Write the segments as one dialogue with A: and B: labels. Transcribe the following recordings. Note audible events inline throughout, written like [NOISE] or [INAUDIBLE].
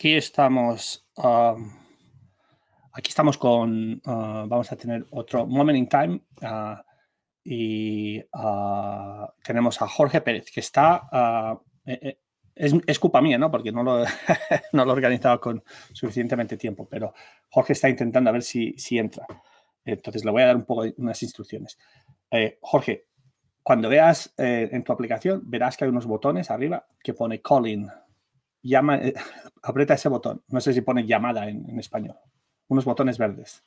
A: Aquí estamos. um, aquí estamos con. uh, vamos a tener otro Moment in Time. uh, y uh, tenemos a Jorge Pérez, que está. eh, eh, es, culpa mía, ¿no? Porque no lo, [LAUGHS] no lo he organizado con suficientemente tiempo, pero Jorge está intentando a ver si, si entra. Entonces le voy a dar un poco unas instrucciones. Eh, Jorge, cuando veas en tu aplicación, verás que hay unos botones arriba que pone calling. Llama, eh, [LAUGHS] aprieta ese botón. No sé si pone llamada en, español. Unos botones verdes.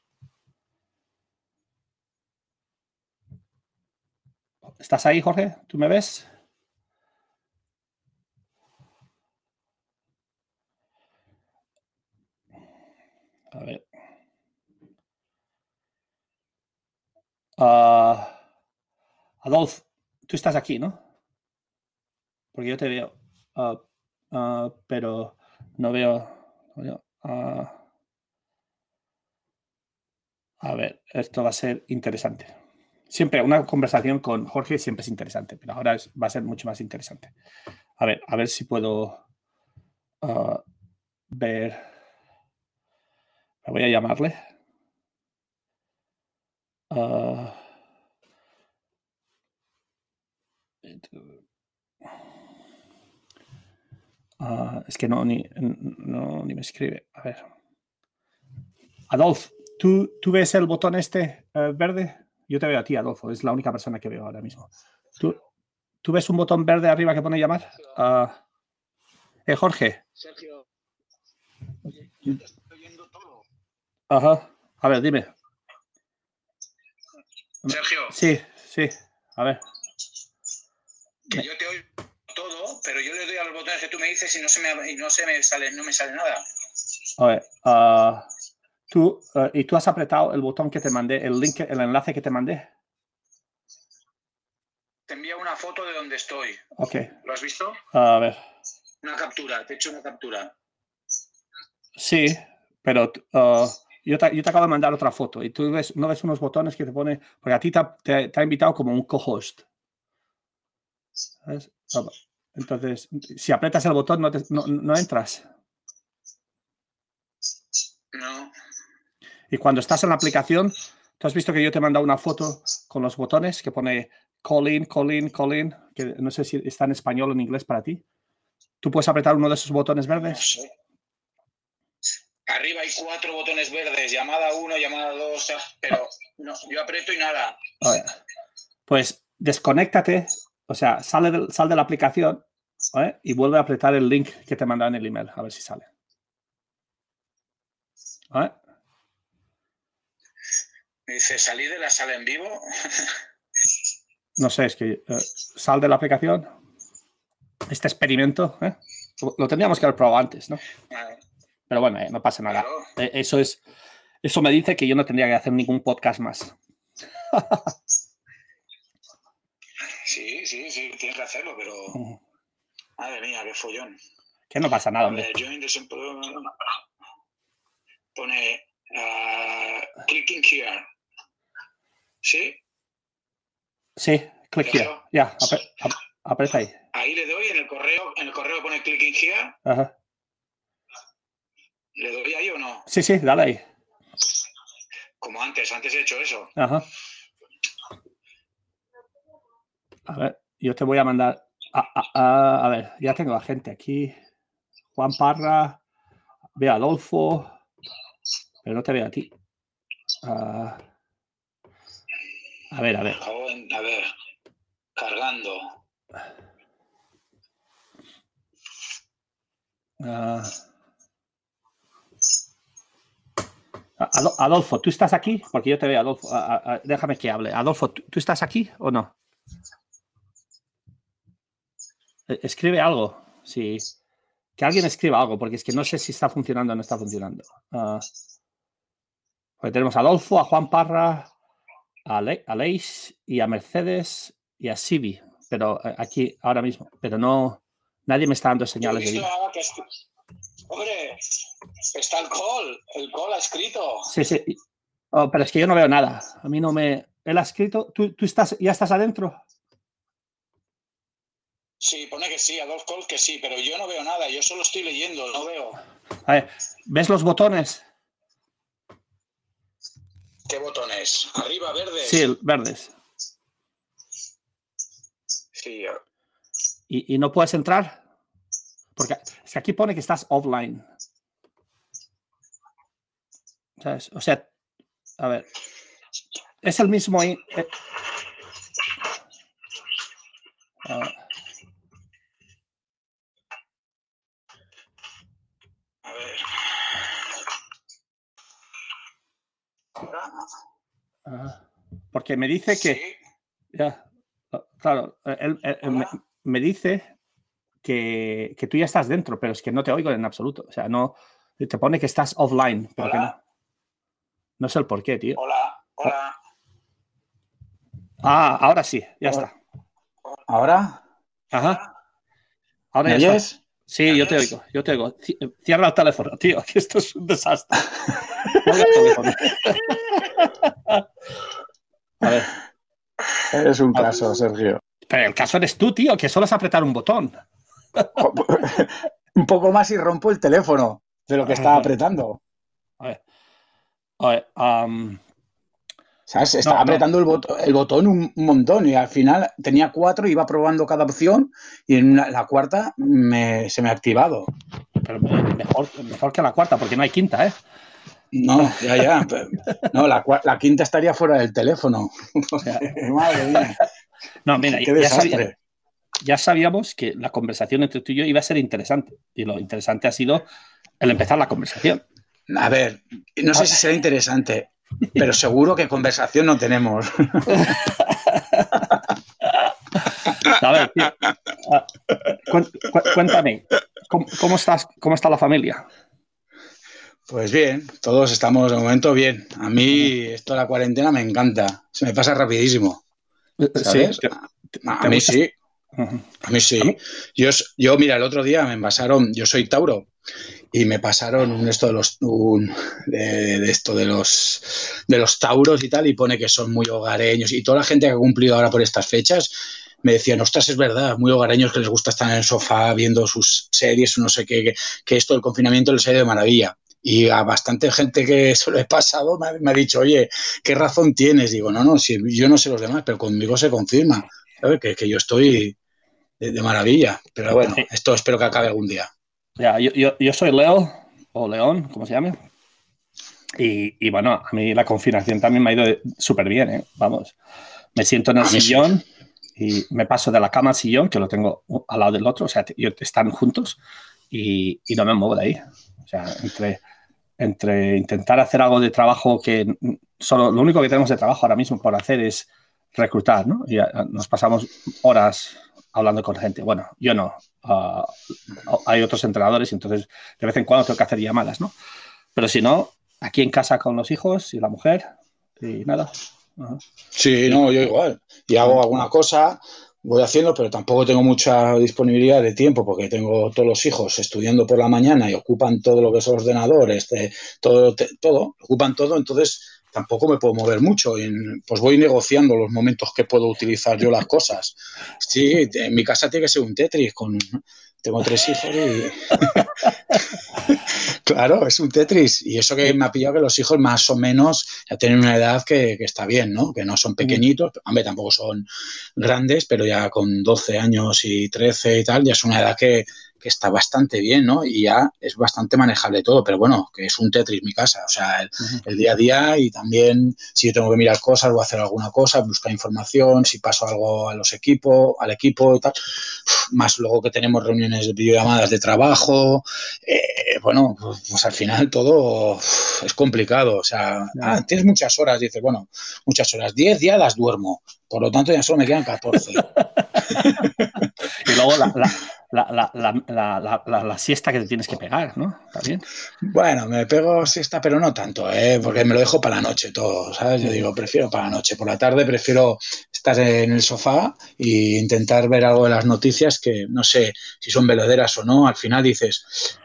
A: ¿Estás ahí, Jorge? ¿Tú me ves? A ver. Ah, Adolf, tú estás aquí, ¿no? Porque yo te veo. Ah, ah, pero no veo. ah. a ver, esto va a ser interesante. Siempre una conversación con Jorge siempre es interesante, pero ahora es- va a ser mucho más interesante. A ver, a ver si puedo ah, ver. Me voy a llamarle. Ah, es que no ni, no, ni me escribe. A ver. Adolf, ¿tú, ¿tú ves el botón este eh, verde? Yo te veo a ti, Adolfo. Es la única persona que veo ahora mismo. ¿Tú, ¿tú ves un botón verde arriba que pone llamar? Ah, eh, Jorge.
B: Sergio, oye, yo te estoy oyendo todo.
A: Ajá. A ver, dime.
B: Sergio,
A: Sí, sí. A ver.
B: que yo te oigo pero yo le doy a los botones que tú me dices y no se me, y no se me sale, no me sale nada.
A: A ver. ah, tú, eh, ¿Y tú has apretado el botón que te mandé, el link, el enlace que te mandé?
B: Te envío una foto de donde estoy.
A: Ok.
B: ¿Lo has visto?
A: A ver.
B: Una captura, te he hecho una captura.
A: Sí, pero uh, yo, te, yo te acabo de mandar otra foto y tú ves, no ves unos botones que te pone, porque a ti te, ha- te- te ha invitado como un co-host. ¿Sabes? Ah, Entonces, si aprietas el botón, no, te- no, no entras.
B: No,
A: Y cuando estás en la aplicación, tú has visto que yo te he mandado una foto con los botones que pone call in, call in, call in, que no sé si está en español o en inglés para ti. Tú puedes apretar uno de esos botones
B: no
A: verdes.
B: sé. Arriba hay cuatro botones verdes, llamada 1, llamada 2, pero no, yo aprieto y nada.
A: Pues desconéctate, o sea, sale del- sal de la aplicación y vuelve a apretar el link que te mandan en el email, a ver si sale.
B: Dice, salí de la sala en vivo. [LAUGHS]
A: No sé, es que eh, sal de la aplicación. Este experimento, ¿eh? lo, lo tendríamos que haber probado antes, ¿no? Pero bueno, eh, no pasa nada.
B: claro.
A: Eso es, eso me dice que yo no tendría que hacer ningún podcast más. [LAUGHS]
B: Sí, sí, sí, tienes que hacerlo, pero madre mía, qué follón.
A: Que no pasa nada, hombre.
B: ver, join the simple- Pone ah, clicking here. ¿Sí?
A: Sí, click here. Ya, ap- aprieta ahí.
B: Ahí le doy en el correo, en el correo pone clicking here.
A: Ajá.
B: ¿Le doy ahí o no?
A: Sí, sí, dale ahí.
B: Como antes, antes he hecho eso.
A: Ajá. A ver, yo te voy a mandar. A, a- a- a ver, ya tengo a gente aquí. Juan Parra, veo a Adolfo, pero no te veo a ti. Ah, a ver, a ver.
B: A ver, cargando.
A: ah. Adolfo, ¿tú estás aquí? Porque yo te veo, Adolfo. Déjame que hable. Adolfo, ¿tú, tú estás aquí o no? E- Escribe algo. Sí. Que alguien escriba algo, porque es que no sé si está funcionando o no está funcionando. Ah, porque tenemos a Adolfo, a Juan Parra, a, Le- a Leis y a Mercedes y a Sibi. Pero eh, aquí, ahora mismo. Pero no. Nadie me está dando señales de vida.
B: Hombre, está el call. El call ha escrito.
A: Sí, sí. oh, pero es que yo no veo nada. A mí no me. Él ha escrito. ¿Tú, tú estás, ya estás adentro?
C: Sí, pone que sí, a dos calls que sí, pero yo no veo nada, yo solo estoy leyendo, no veo.
A: A ver, ¿ves los botones?
C: ¿Qué botones? ¿Arriba, verdes?
A: Sí, verdes.
C: Sí.
A: ¿Y, y no puedes entrar? Porque es que aquí pone que estás offline. ¿Sabes? O sea, a ver, es el mismo. i- eh, ah,
C: A ver. Ahora,
A: ah, porque me dice que.
C: sí.
A: Ya, ah, claro, eh, él, él- él me, dice que, que tú ya estás dentro, pero es que no te oigo en absoluto. O sea, no. Te pone que estás offline, pero que no. No sé el por qué, tío.
C: Hola, hola.
A: Ah, ahora sí, ya
B: Hola.
A: está.
B: ¿Ahora?
A: Ajá. Ahora
B: ¿Me
A: ya está.
B: oyes?
A: Sí, yo te oigo, yo te oigo. Ci- Cierra el teléfono, tío, [LAUGHS] que esto es un desastre. [LAUGHS] [LAUGHS] A ver,
B: Eres un caso, Sergio.
A: pero el caso eres tú, tío, que solo es apretar un botón. [LAUGHS]
B: un poco más y rompo el teléfono de lo que estaba apretando.
A: A ver, a ver,
B: ¿Sabes? Estaba
A: no.
B: apretando el, bot- el botón un, montón y al final tenía cuatro, iba probando cada opción y en una- la cuarta me- se me ha activado.
A: pero me- mejor, mejor que la cuarta, porque no hay quinta, ¿eh?
B: No, ya, ya. No, la, quinta estaría fuera del teléfono. [LAUGHS] Madre mía,
A: No, mira,
B: qué
A: ya, sabía-
B: desastre.
A: ya sabíamos que la conversación entre tú y yo iba a ser interesante. Y lo interesante ha sido el empezar la conversación.
B: A ver, no sé si será interesante, pero seguro que conversación no tenemos. [LAUGHS]
A: A ver, tío, ah, cuéntame, ¿cómo, cómo estás, ¿cómo está la familia?
B: Pues bien, todos estamos de momento bien. A mí esto de la cuarentena me encanta, se me pasa rapidísimo. ¿sabes?
A: Sí,
B: A,
A: te
B: mí sí, a mí sí. Yo, s- yo, mira, el otro día me envasaron, yo soy Tauro, y me pasaron un esto de los un- de, de esto de los de los tauros y tal, y pone que son muy hogareños. Y toda la gente que ha cumplido ahora por estas fechas me decían, ostras, es verdad, muy hogareños que les gusta estar en el sofá viendo sus series, no sé qué, que, que esto del confinamiento les ha ido de maravilla. Y a bastante gente que [LAUGHS] eso le he pasado me ha, me ha dicho, oye, ¿qué razón tienes? Digo, no, no, si yo no sé los demás, pero conmigo se confirma, ¿sabes? Que, que yo estoy de, de maravilla. Pero bueno,
A: Sí.
B: esto espero que acabe algún día.
A: Ya, yo, yo- yo soy Leo, o León, como se llame. Y, y bueno, a mí la confinación también me ha ido súper bien, ¿eh? Vamos. Me siento en el sillón y me paso de la cama al sillón, que lo tengo al lado del otro, o sea, están juntos y, y no me muevo de ahí. O sea, entre, entre intentar hacer algo de trabajo que solo lo único que tenemos de trabajo ahora mismo por hacer es reclutar, ¿no? Y nos pasamos horas hablando con gente. Bueno, yo no. hay otros entrenadores entonces de vez en cuando tengo que hacer llamadas, ¿no? Pero si no, aquí en casa con los hijos y la mujer y nada. Ajá.
B: Sí, no, yo igual. Y hago alguna cosa, voy haciendo, pero tampoco tengo mucha disponibilidad de tiempo porque tengo todos los hijos estudiando por la mañana y ocupan todo lo que es ordenador, este, todo, te- todo, ocupan todo, entonces tampoco me puedo mover mucho. Y, pues voy negociando los momentos que puedo utilizar yo las cosas. Sí, en mi casa tiene que ser un Tetris con... Tengo tres hijos y... [LAUGHS] claro, es un Tetris. Y eso que me ha pillado que los hijos más o menos ya tienen una edad que, que está bien, ¿no? Que no son pequeñitos, hombre, tampoco son grandes, pero ya con 12 años y 13 y tal, ya es una edad que, que está bastante bien, ¿no? Y ya es bastante manejable todo, pero bueno, que es un Tetris mi casa, o sea, el, el día a día y también si yo tengo que mirar cosas o hacer alguna cosa, buscar información, si paso algo a los equipos, al equipo y tal, más luego que tenemos reuniones de videollamadas de trabajo, eh, bueno, pues, pues al final todo es complicado, o sea, ah, tienes muchas horas, dices, bueno, muchas horas, 10 ya las duermo, por lo tanto ya solo me quedan 14. [LAUGHS]
A: Y luego la, la, la, la, siesta que te tienes que pegar, ¿no? También.
B: Bueno, me pego siesta, pero no tanto, ¿eh? porque me lo dejo para la noche todo, ¿sabes? Yo digo, prefiero para la noche. Por la tarde prefiero estar en el sofá e intentar ver algo de las noticias que no sé si son verdaderas o no. Al final dices,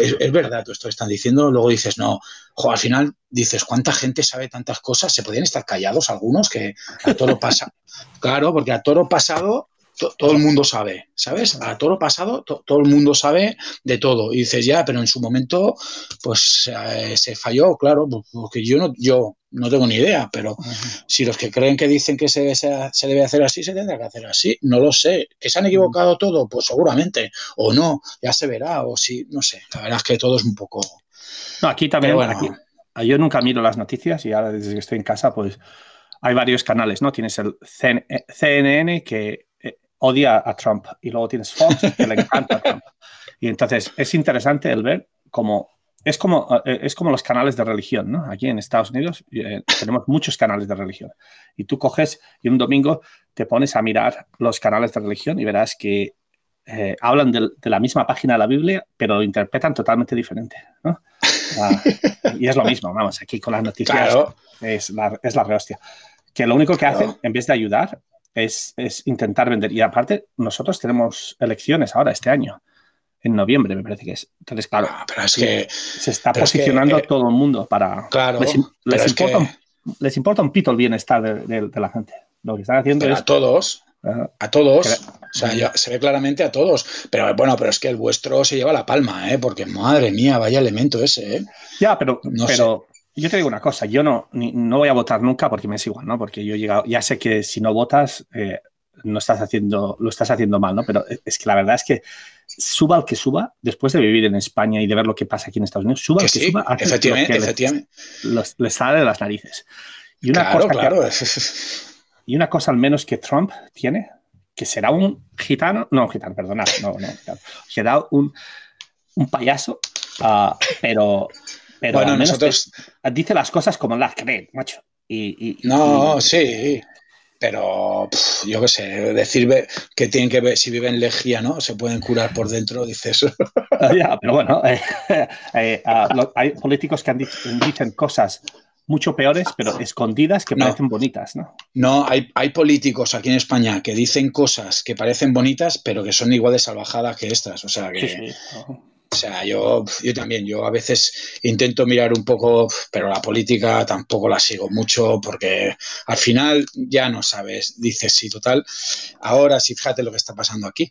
B: es, es verdad, todo esto que están diciendo. Luego dices, no, jo, al final dices, ¿cuánta gente sabe tantas cosas? ¿Se podían estar callados algunos que a toro pasa? [LAUGHS] Claro, porque a toro pasado todo el mundo sabe, ¿sabes? A todo lo pasado, todo el mundo sabe de todo. Y dices, ya, pero en su momento, pues eh, se falló, claro, pues, porque yo no, yo no tengo ni idea, pero si los que creen que dicen que se, se, debe hacer así, se tendrá que hacer así. No lo sé. ¿Que se han equivocado todo? Pues seguramente. O no, ya se verá. O si, no sé. La verdad es que todo es un poco.
A: No, aquí también. aquí, yo nunca miro las noticias y ahora desde que estoy en casa, pues hay varios canales, ¿no? Tienes el CNN que odia a Trump y luego tienes Fox que le encanta a Trump. Y entonces es interesante el ver cómo es como, eh, es como los canales de religión, ¿no? Aquí en Estados Unidos eh, tenemos muchos canales de religión. Y tú coges y un domingo te pones a mirar los canales de religión y verás que eh, hablan de, la misma página de la Biblia, pero lo interpretan totalmente diferente, ¿no? Ah, y es lo mismo, vamos, aquí con las noticias es, la, es la rehostia. Que lo único que hacen, en vez de ayudar, es, es intentar vender. Y aparte, nosotros tenemos elecciones ahora, este año en noviembre, me parece que es. Entonces, claro,
B: ah, pero es que,
A: se está posicionando
B: eh,
A: todo el mundo para.
B: Claro,
A: les, importa, un, les, importa, un pito el bienestar de, la gente. Lo que están haciendo es.
B: A todos. a todos. o sea, se ve claramente a todos. Pero bueno, pero es que el vuestro se lleva la palma, ¿eh? Porque madre mía, vaya elemento ese, ¿eh?
A: Ya, pero. pero Yo te digo una cosa, yo no, no voy a votar nunca porque me es igual, ¿no? Porque yo he llegado, ya sé que si no votas, eh, no estás haciendo, lo estás haciendo mal, ¿no? Pero es que la verdad es que suba al que suba, después de vivir en España y de ver lo que pasa aquí en Estados Unidos, suba al que suba,
B: efectivamente, efectivamente.
A: Le, sale de las narices. Y una
B: claro,
A: cosa
B: claro. [LAUGHS]
A: y una cosa al menos que Trump tiene, que será un gitano, no, gitano, perdonad, no, no, gitano, será un, un payaso, uh, pero, pero
B: bueno, nosotros...
A: dice las cosas como las cree, macho. Y, y,
B: no, sí. Pero yo qué sé, decir que tienen que ver si viven lejía, ¿no? Se pueden curar por dentro, dices.
A: ya, [LAUGHS] pero bueno, eh, [LAUGHS] eh, ah, hay políticos que han dicen cosas mucho peores, pero escondidas que parecen bonitas, ¿no?
B: No, hay, hay, políticos aquí en España que dicen cosas que parecen bonitas, pero que son igual de salvajadas que estas. O sea que. Sí, sí. O sea, yo, yo también, yo a veces intento mirar un poco, pero la política tampoco la sigo mucho porque al final ya no sabes, dices, sí, total. Ahora sí, fíjate lo que está pasando aquí,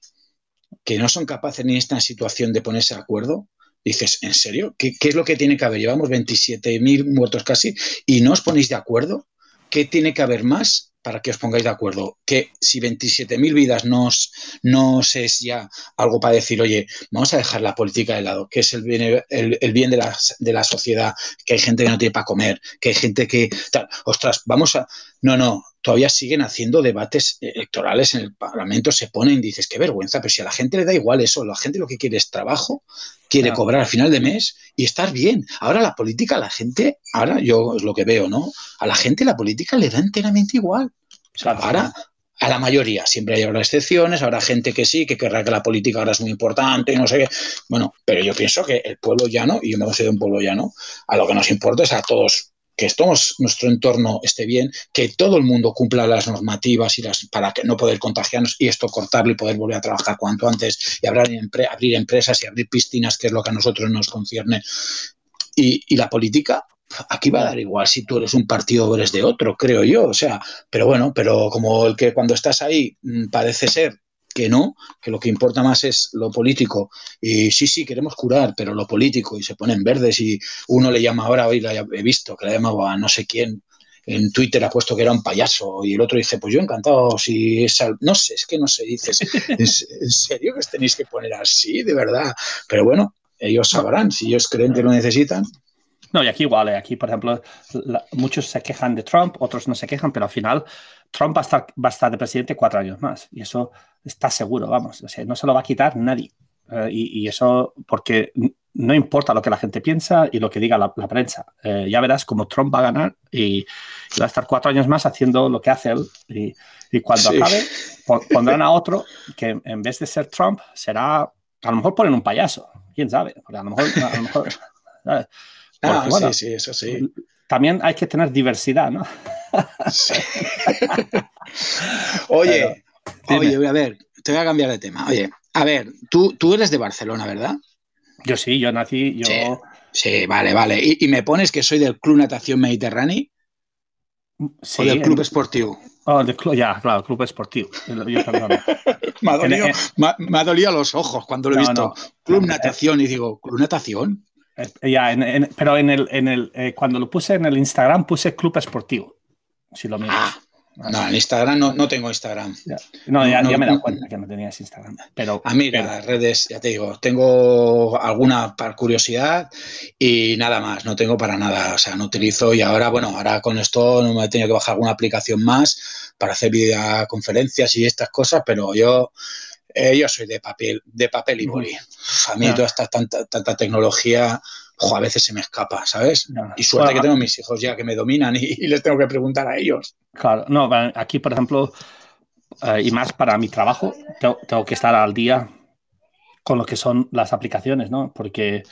B: que no son capaces ni esta situación de ponerse de acuerdo. Dices, ¿en serio? ¿Qué, qué es lo que tiene que haber? Llevamos 27.000 muertos casi y no os ponéis de acuerdo. ¿Qué tiene que haber más para que os pongáis de acuerdo, que si 27.000 vidas no, no es ya algo para decir, oye, vamos a dejar la política de lado, que es el bien, el, bien de, la, de la sociedad, que hay gente que no tiene para comer, que hay gente que... ostras, vamos a... No, no, todavía siguen haciendo debates electorales en el Parlamento, se ponen, dices, qué vergüenza, pero si a la gente le da igual eso, la gente lo que quiere es trabajo, quiere cobrar al final de mes y estar bien. Ahora la política, a la gente, ahora yo es lo que veo, ¿no? A la gente la política le da enteramente igual. O sea, ahora a la mayoría, siempre hay excepciones, habrá gente que sí, que querrá que la política ahora es muy importante, no sé qué. Bueno, pero yo pienso que el pueblo llano, y yo me considero un pueblo llano, a lo que nos importa es a todos que todos nuestro entorno esté bien, que todo el mundo cumpla las normativas y las para que no poder contagiarnos y esto cortarlo y poder volver a trabajar cuanto antes y abrir, abrir empresas y abrir piscinas, que es lo que a nosotros nos concierne. Y, y la política, aquí va a dar igual si tú eres un partido o eres de otro, creo yo. O sea, pero bueno, pero como el que cuando estás ahí mm, parece ser que no, que lo que importa más es lo político. Y sí, sí, queremos curar, pero lo político, y se ponen verdes y uno le llama ahora, hoy la he visto, que le ha llamado a no sé quién, en Twitter ha puesto que era un payaso y el otro dice, pues yo encantado, si es... No sé, es que no sé, dices, [LAUGHS] ¿en serio que os tenéis que poner así, de verdad? Pero bueno, ellos sabrán, si ellos creen que lo necesitan.
A: No, y aquí igual, eh, aquí por ejemplo, muchos se quejan de Trump, otros no se quejan, pero al final Trump va a estar, va a estar de presidente cuatro años más y eso está seguro, vamos, o sea, no se lo va a quitar nadie. Eh, y, eso porque no importa lo que la gente piensa y lo que diga la, prensa. Eh, ya verás como Trump va a ganar y, va a estar cuatro años más haciendo lo que hace él. Y, cuando acabe, pondrán a otro que en vez de ser Trump será, a lo mejor ponen un payaso, quién sabe, a lo mejor... A lo mejor [LAUGHS]
B: Ah, sí, sí, eso sí.
A: También hay que tener diversidad, ¿no?
B: Sí. [LAUGHS] oye, oye, a ver, te voy a cambiar de tema. Oye, a ver, tú, tú eres de Barcelona, ¿verdad?
A: Yo sí, yo nací, yo...
B: Sí, vale, vale. ¿Y, me pones que soy del Club Natación Mediterráneo?
A: Sí,
B: ¿O del Club Esportivo?
A: Oh, de club, ya, claro, club esportivo. [LAUGHS]
B: me, ha dolido, me, ha, dolido, los ojos cuando lo he visto. club natación y digo, ¿club natación?
A: Eh, ya, pero en el, en el, eh, cuando lo puse en el Instagram puse club esportivo. Si lo miras.
B: Ah, no, en Instagram no, no tengo Instagram.
A: No, ya, me he dado cuenta que no tenías Instagram. Pero,
B: a mí las redes, ya te digo, tengo alguna para curiosidad y nada más, no tengo para nada. O sea, no utilizo y ahora, bueno, ahora con esto no me he tenido que bajar alguna aplicación más para hacer videoconferencias y estas cosas, pero yo, eh, yo soy de papel, de papel y boli. A mí toda esta tanta, tanta tecnología a veces se me escapa, ¿sabes? Y suerte que tengo mis hijos ya que me dominan y, les tengo que preguntar a ellos.
A: Claro, no, aquí, por ejemplo, eh, y más para mi trabajo, tengo, que estar al día con lo que son las aplicaciones, ¿no? Porque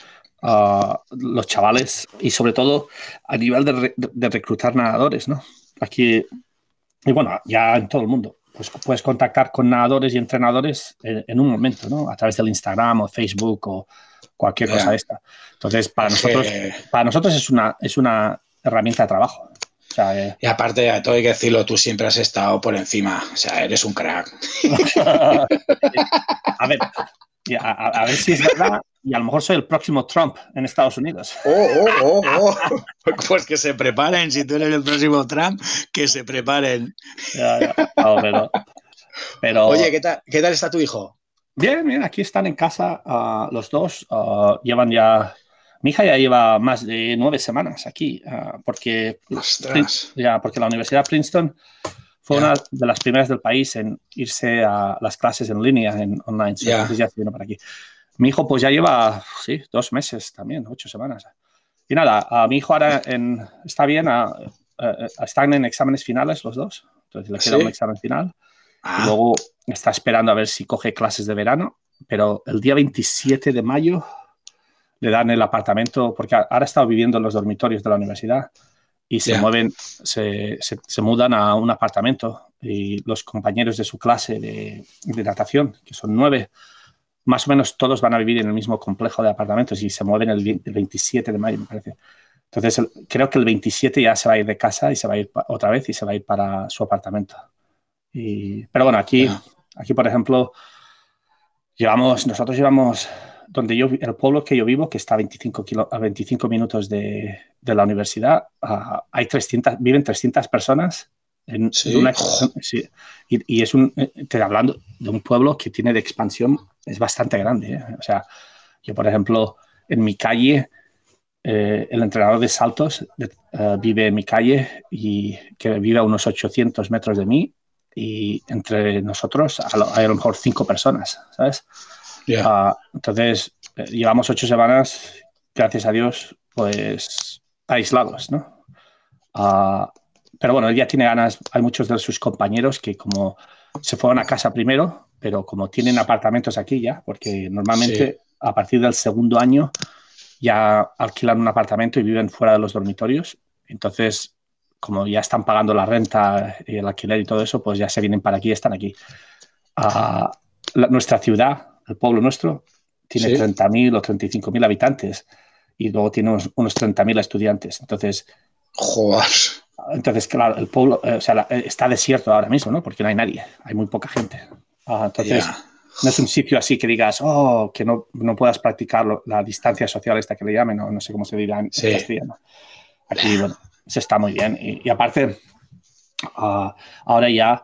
A: ah, los chavales, y sobre todo a nivel de, reclutar nadadores, ¿no? Aquí, y bueno, ya en todo el mundo, pues puedes contactar con nadadores y entrenadores en, en un momento, ¿no? A través del Instagram o Facebook o cualquier cosa de esta. Entonces, para nosotros, para nosotros es una, es una herramienta de trabajo.
B: Eh, y aparte, de todo hay que decirlo, tú siempre has estado por encima. O sea, eres un crack. [LAUGHS]
A: a ver, a, ver si es verdad. Y a lo mejor soy el próximo Trump en Estados Unidos.
B: Oh, oh, oh, oh. [LAUGHS] Pues que se preparen, si tú eres el próximo Trump, que se preparen. pero, Oye, ¿qué tal, ¿qué tal está tu hijo?
A: Bien, bien, aquí están en casa ah, los dos. Ah, llevan ya. Mi hija ya lleva más de nueve semanas aquí, ah, porque, ya, porque la Universidad Princeton fue una de las primeras del país en irse a las clases en línea, en online. ya para aquí. Mi hijo, pues ya lleva, sí, dos meses también, ocho semanas. Y nada, a mi hijo ahora en, está bien, están en exámenes finales los dos. Entonces le queda un examen final. Y luego está esperando a ver si coge clases de verano, pero el día 27 de mayo le dan el apartamento, porque ahora está viviendo en los dormitorios de la universidad y se mueven, se, se, mudan a un apartamento y los compañeros de su clase de, de, natación, que son nueve, más o menos todos van a vivir en el mismo complejo de apartamentos y se mueven el, 27 de mayo, me parece. Entonces, creo que el 27 ya se va a ir de casa y se va a ir otra vez y se va a ir para su apartamento pero bueno, aquí, aquí, por ejemplo, llevamos, nosotros llevamos, donde yo, el pueblo que yo vivo, que está a 25, a 25 minutos de, de la universidad, hay 300, viven 300 personas. En, ¿Sí? una, sí, y, y, es un, eh, te hablando de un pueblo que tiene de expansión, es bastante grande. ¿eh? O sea, yo, por ejemplo, en mi calle, eh, el entrenador de saltos vive en mi calle y que vive a unos 800 metros de mí y entre nosotros hay a lo mejor cinco personas, ¿sabes? Ah, entonces, eh, llevamos ocho semanas, gracias a Dios, pues aislados, ¿no? Ah, pero bueno, él ya tiene ganas, hay muchos de sus compañeros que como se fueron a casa primero, pero como tienen apartamentos aquí ya, porque normalmente a partir del segundo año ya alquilan un apartamento y viven fuera de los dormitorios, entonces como ya están pagando la renta y el alquiler y todo eso, pues ya se vienen para aquí y están aquí. Uh, nuestra ciudad, el pueblo nuestro, tiene 30.000 o 35.000 habitantes y luego tiene unos, unos 30.000 estudiantes. Entonces,
B: Joder.
A: Entonces, claro, el pueblo eh, o sea, está desierto ahora mismo, ¿no? Porque no hay nadie, hay muy poca gente. Uh, entonces, no es un sitio así que digas, oh, que no, no puedas practicar la distancia social esta que le llamen, o no sé cómo se dirá en, castellano. Aquí, bueno, se está muy bien. Y, aparte, ah, ahora ya,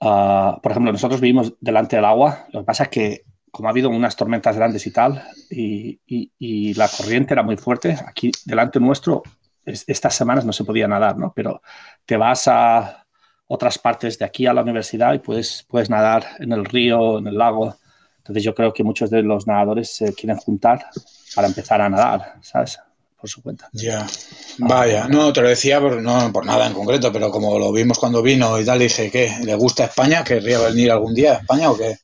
A: ah, por ejemplo, nosotros vivimos delante del agua, lo que pasa es que como ha habido unas tormentas grandes y tal, y, y, la corriente era muy fuerte, aquí delante nuestro, estas semanas no se podía nadar, ¿no? Pero te vas a otras partes de aquí a la universidad y puedes, puedes nadar en el río, en el lago. Entonces yo creo que muchos de los nadadores se quieren juntar para empezar a nadar, ¿sabes? por su cuenta.
B: Ya, vaya, no, te lo decía por, no por nada en concreto, pero como lo vimos cuando vino y tal, dije, ¿qué? ¿Le gusta España? ¿Querría venir algún día a España o qué?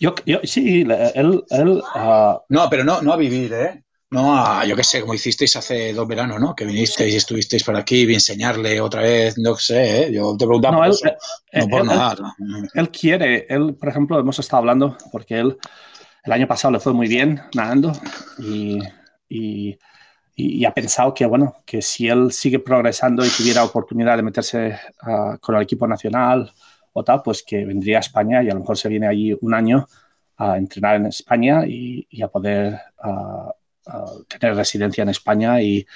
A: Yo, yo sí, él... él uh...
B: No, pero no, no a vivir, ¿eh? No a, yo qué sé, como hicisteis hace dos veranos, ¿no? Que vinisteis y estuvisteis por aquí y enseñarle otra vez, no sé, ¿eh? Yo te preguntaba no, por él, eso, eh, no por
A: él,
B: nada.
A: Él, él quiere, él, por ejemplo, hemos estado hablando porque él el año pasado le fue muy bien nadando y, y y, ha pensado que, bueno, que si él sigue progresando y tuviera oportunidad de meterse ah, con el equipo nacional o tal, pues que vendría a España y a lo mejor se viene allí un año a entrenar en España y, a poder tener residencia en España y,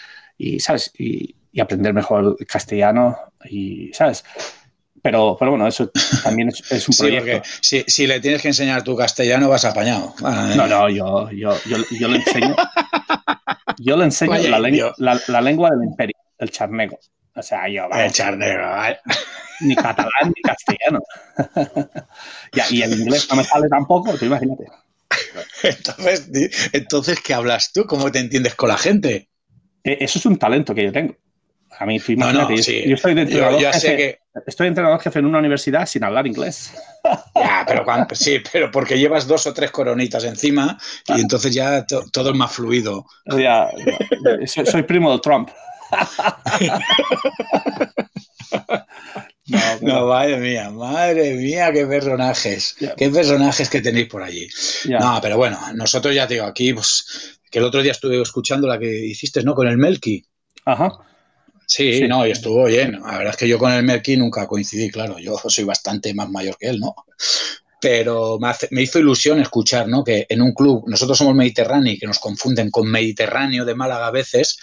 A: ¿sabes? Y, aprender mejor castellano y, ¿sabes? Pero, pero bueno, eso también es, un [LAUGHS] proyecto.
B: si, si, le tienes que enseñar tu castellano, vas apañado. [LAUGHS]
A: No, no, yo, yo, yo, yo le enseño. Yo le enseño la, lengua, la, lengua del imperio, el charnego. O sea, yo.
B: el charnego,
A: Ni catalán ni castellano. [LAUGHS] y el inglés no me sale tampoco, tú imagínate. [LAUGHS]
B: Entonces, entonces, ¿qué hablas tú? ¿Cómo te entiendes con la gente?
A: E, eso es un talento que yo tengo. A mí, tú imagínate, yo, estoy de entrenador, jefe, estoy entrenador jefe en una universidad sin hablar inglés.
B: Ya, pero sí, pero porque llevas dos o tres coronitas encima y entonces ya todo es más fluido.
A: Ya, soy, primo de Trump. [LAUGHS]
B: No, [LAUGHS] madre mía, madre mía, qué personajes, qué personajes que tenéis por allí. No, pero bueno, nosotros ya te digo, aquí, pues, que el otro día estuve escuchando la que hiciste, ¿no? Con el Melky.
A: Ajá.
B: Sí, no, y estuvo bien. La verdad es que yo con el Melky nunca coincidí, claro, yo soy bastante más mayor que él, ¿no? Pero me, hizo ilusión escuchar, ¿no? Que en un club, nosotros somos Mediterráneo, que nos confunden con Mediterráneo de Málaga a veces,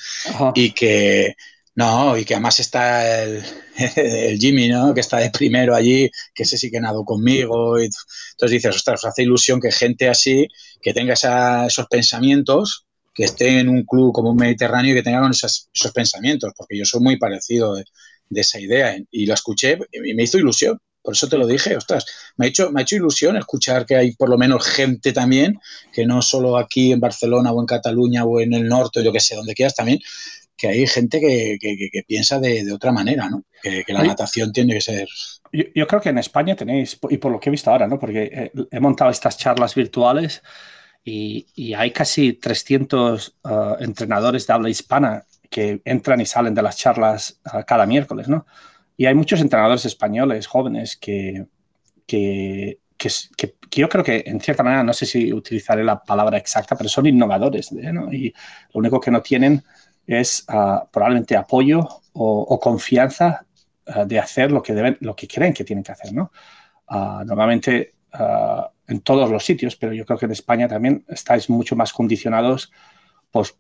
B: y que, no, y que además está [LAUGHS] el, Jimmy, ¿no? Que está de primero allí, que ese sí que nadó conmigo. Y, entonces dices, ostras, hace ilusión que gente así, que tenga esos pensamientos, que esté en un club como un Mediterráneo y que tenga esos, pensamientos, porque yo soy muy parecido de, esa idea y lo escuché y me hizo ilusión. Por eso te lo dije, ostras, me ha, hecho, me ha hecho ilusión escuchar que hay por lo menos gente también, que no solo aquí en Barcelona o en Cataluña o en el norte, o yo que sé, donde quieras también, que hay gente que, piensa de, otra manera, ¿no? Que, la natación tiene que ser...
A: Yo, creo que en España tenéis, y por lo que he visto ahora, ¿no? Porque he montado estas charlas virtuales y, hay casi 300 uh, entrenadores de habla hispana que entran y salen de las charlas uh, cada miércoles, ¿no? Y hay muchos entrenadores españoles jóvenes que, que, que, yo creo que en cierta manera, no sé si utilizaré la palabra exacta, pero son innovadores, ¿no? Y lo único que no tienen es uh, probablemente apoyo o, confianza de hacer lo que deben, lo que creen que tienen que hacer, ¿no? normalmente en todos los sitios, pero yo creo que en España también estáis mucho más condicionados, pues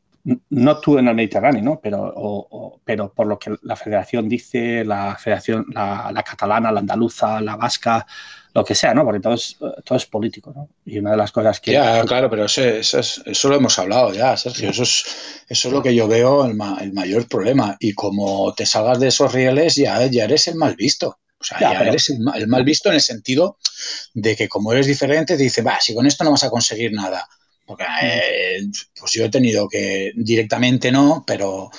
A: no tú en el Mediterráneo, ¿no? pero, pero por lo que la federación dice, la federación, la, catalana, la andaluza, la vasca, lo que sea, ¿no? Porque todo es, todo es político, ¿no? Y una de las cosas que...
B: Ya, claro, pero eso, eso, lo hemos hablado ya, Sergio. Eso es, eso es lo que yo veo el, el mayor problema. Y como te salgas de esos rieles, ya, ya eres el mal visto. O sea, ya, eres el mal, visto en el sentido de que como eres diferente, te dicen, va, si con esto no vas a conseguir nada. Porque eh, pues yo he tenido que directamente no, pero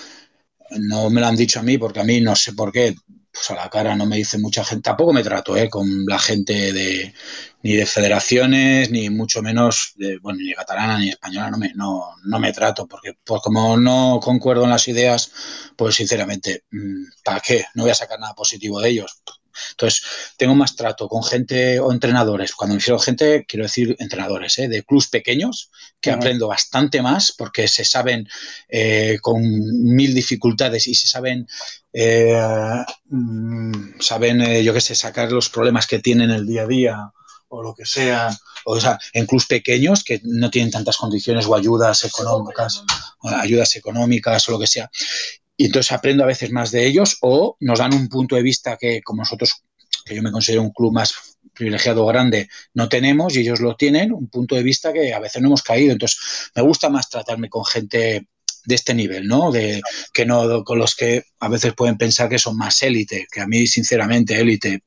B: no me lo han dicho a mí porque a mí no sé por qué, pues a la cara no me dice mucha gente, tampoco me trato eh, con la gente de ni de federaciones, ni mucho menos, de, bueno, ni catalana ni española, no me, no, no me trato, porque pues como no concuerdo en las ideas, pues sinceramente, mm, ¿para qué? No voy a sacar nada positivo de ellos. Entonces, tengo más trato con gente o entrenadores. Cuando me refiero a gente, quiero decir entrenadores ¿eh? de clubs pequeños, que aprendo bastante más porque se saben eh, con mil dificultades y se saben, eh, mm, saben, yo qué sé, sacar los problemas que tienen el día a día o lo que sea, o, sea, en clubs pequeños que no tienen tantas condiciones o ayudas económicas, ayudas económicas o lo que sea y entonces aprendo a veces más de ellos o nos dan un punto de vista que como nosotros, que yo me considero un club más privilegiado grande, no tenemos y ellos lo tienen, un punto de vista que a veces no hemos caído. Entonces me gusta más tratarme con gente de este nivel, ¿no? De que no con los que a veces pueden pensar que son más élite, que a mí sinceramente élite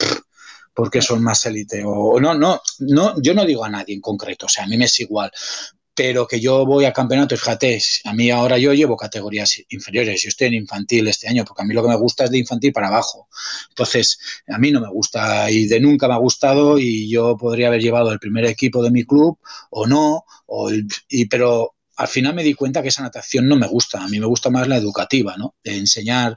B: porque son más élite o no no no yo no digo a nadie en concreto, o sea, a mí me es igual, pero que yo voy a campeonatos, fíjate, a mí ahora yo llevo categorías inferiores, yo estoy en infantil este año, porque a mí lo que me gusta es de infantil para abajo. Entonces, a mí no me gusta y de nunca me ha gustado y yo podría haber llevado el primer equipo de mi club o no, o y, pero al final me di cuenta que esa natación no me gusta, a mí me gusta más la educativa, ¿no? De enseñar,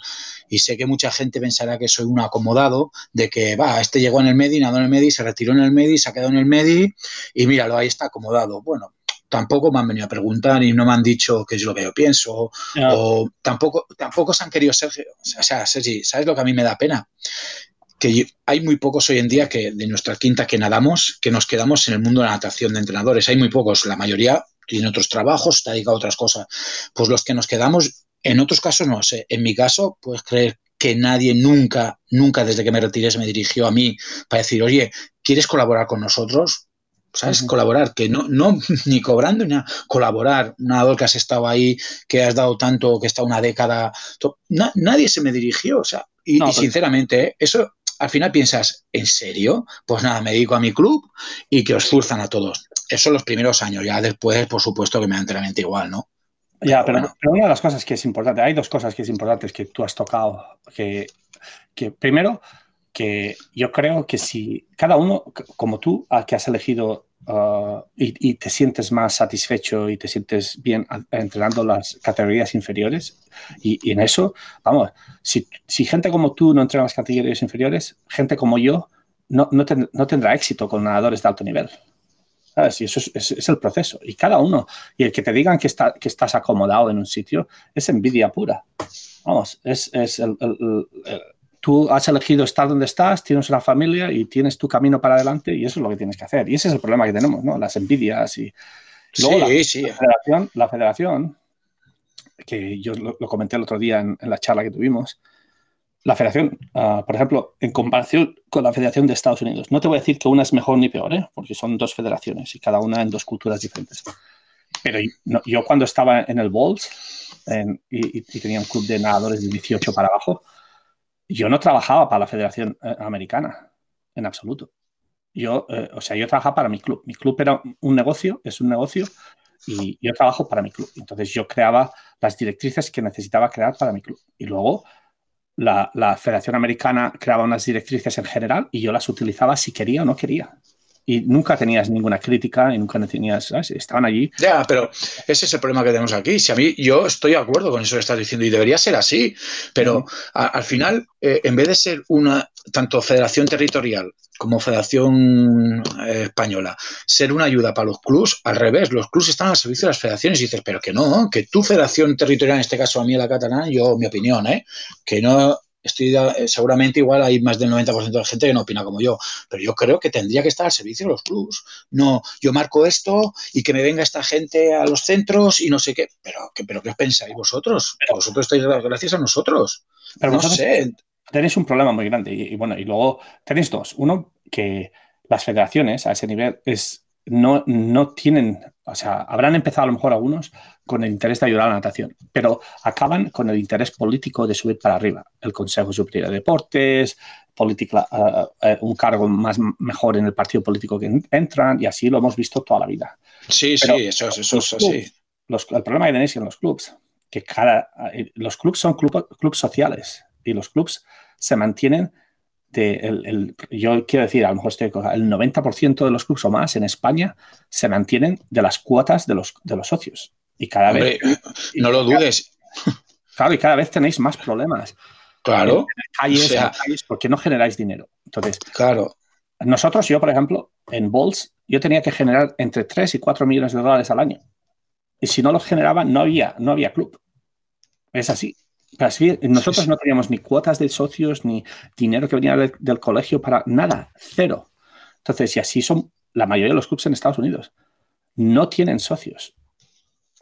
B: y sé que mucha gente pensará que soy un acomodado, de que, va, este llegó en el MEDI, nadó en el MEDI, se retiró en el MEDI, se ha quedado en el MEDI, y míralo, ahí está acomodado. Bueno, tampoco me han venido a preguntar y no me han dicho qué es lo que yo pienso, o tampoco, tampoco se han querido ser, o sea, Sergi, ¿sabes lo que a mí me da pena? Que hay muy pocos hoy en día que de nuestra quinta que nadamos, que nos quedamos en el mundo de la natación de entrenadores. Hay muy pocos, la mayoría tiene otros trabajos, está dedicado a otras cosas. Pues los que nos quedamos, en otros casos no sé. En mi caso, puedes creer que nadie nunca, nunca desde que me retiré se me dirigió a mí para decir, oye, ¿quieres colaborar con nosotros? ¿Sabes? Colaborar, que no, no, [LAUGHS] ni cobrando, ni nada, colaborar. Una que has estado ahí, que has dado tanto, que está una década. nadie se me dirigió, o sea, y, sinceramente, eso al final piensas, ¿en serio? Pues nada, me dedico a mi club y que os furzan a todos. Eso los primeros años, ya después, por supuesto, que me da enteramente igual, ¿no?
A: Ya, pero, una de las cosas que es importante, hay dos cosas que es importante que tú has tocado, que, que primero, que yo creo que si cada uno, como tú, que has elegido uh, y, te sientes más satisfecho y te sientes bien entrenando las categorías inferiores, y, en eso, vamos, si, si, gente como tú no entrena las categorías inferiores, gente como yo no, no, no tendrá éxito con nadadores de alto nivel. Y eso es, el proceso. Y cada uno, y el que te digan que, está, que estás acomodado en un sitio, es envidia pura. Vamos, es, el, tú has elegido estar donde estás, tienes una familia y tienes tu camino para adelante y eso es lo que tienes que hacer. Y ese es el problema que tenemos, ¿no? Las envidias y... Luego sí, la, sí. La federación, la federación, que yo lo, comenté el otro día en, en la charla que tuvimos, la federación, ah, por ejemplo, en comparación con la federación de Estados Unidos, no te voy a decir que una es mejor ni peor, ¿eh? porque son dos federaciones y cada una en dos culturas diferentes. Pero yo cuando estaba en el Bulls y, tenía un club de nadadores de 18 para abajo, yo no trabajaba para la Federación eh, Americana, en absoluto. Yo, eh, o sea, yo trabajaba para mi club. Mi club era un negocio, es un negocio, y yo trabajo para mi club. Entonces yo creaba las directrices que necesitaba crear para mi club. Y luego la, Federación Americana creaba unas directrices en general y yo las utilizaba si quería o no quería y nunca tenías ninguna crítica y nunca tenías, estaban allí.
B: Ya, pero ese es el problema que tenemos aquí. Si a mí, yo estoy de acuerdo con eso que estás diciendo y debería ser así, pero al final, eh, en vez de ser una, tanto federación territorial como federación eh, española, ser una ayuda para los clubs, al revés, los clubs están al servicio de las federaciones y dices, pero que no, que tu federación territorial, en este caso a mí la catalana, yo, mi opinión, ¿eh? que no estoy eh, seguramente igual hay más del 90% de la gente que no opina como yo, pero yo creo que tendría que estar al servicio de los clubs. No, yo marco esto y que me venga esta gente a los centros y no sé qué, pero, ¿qué, pero ¿qué os pensáis vosotros? vosotros estáis gracias a nosotros. Pero no sé.
A: Tenéis un problema muy grande y, bueno, y luego tenéis dos. Uno, que las federaciones a ese nivel es, no, no tienen, o sea, habrán empezado a lo mejor algunos con el interés de ayudar a la natación, pero acaban con el interés político de subir para arriba. El Consejo Superior de Deportes, política, eh, un cargo más mejor en el partido político que entran, y así lo hemos visto toda la vida.
B: Sí, sí, eso, eso es así.
A: el problema que tenéis en los clubs, que cada, eh, los clubs son clubes sociales y los clubs se mantienen de, el, yo quiero decir, a lo mejor estoy el 90% de los clubes o más en España se mantienen de las cuotas de los, de los socios. Y cada vez. [LAUGHS]
B: No lo dudes.
A: Claro, y cada vez tenéis más problemas.
B: Claro.
A: ¿Por qué no generáis dinero. Entonces,
B: claro.
A: Nosotros, yo, por ejemplo, en Bolts, yo tenía que generar entre 3 y 4 millones de dólares al año. Y si no los generaba, no había, no había club. Es así. Nosotros no teníamos ni cuotas de socios, ni dinero que venía del, colegio para nada, cero. Entonces, y así son la mayoría de los clubes en Estados Unidos. No tienen socios.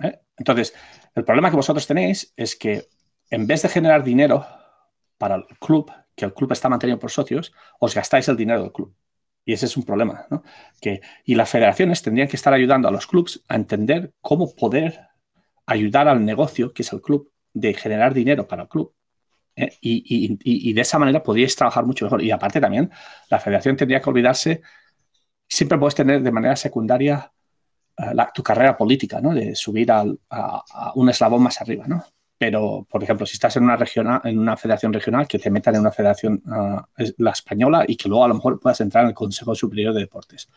A: ¿eh? Entonces, el problema que vosotros tenéis es que en vez de generar dinero para el club, que el club está mantenido por socios, os gastáis el dinero del club. Y ese es un problema. ¿no? Que, y las federaciones tendrían que estar ayudando a los clubs a entender cómo poder ayudar al negocio, que es el club, de generar dinero para el club. ¿eh? Y, de esa manera podríais trabajar mucho mejor. Y aparte también, la federación tendría que olvidarse, siempre puedes tener de manera secundaria eh, tu carrera política, ¿no? De subir a, un eslabón más arriba, ¿no? Pero, por ejemplo, si estás en una, regional, en una federación regional, que te metan en una federación, eh, la española, y que luego a lo mejor puedas entrar en el Consejo Superior de Deportes.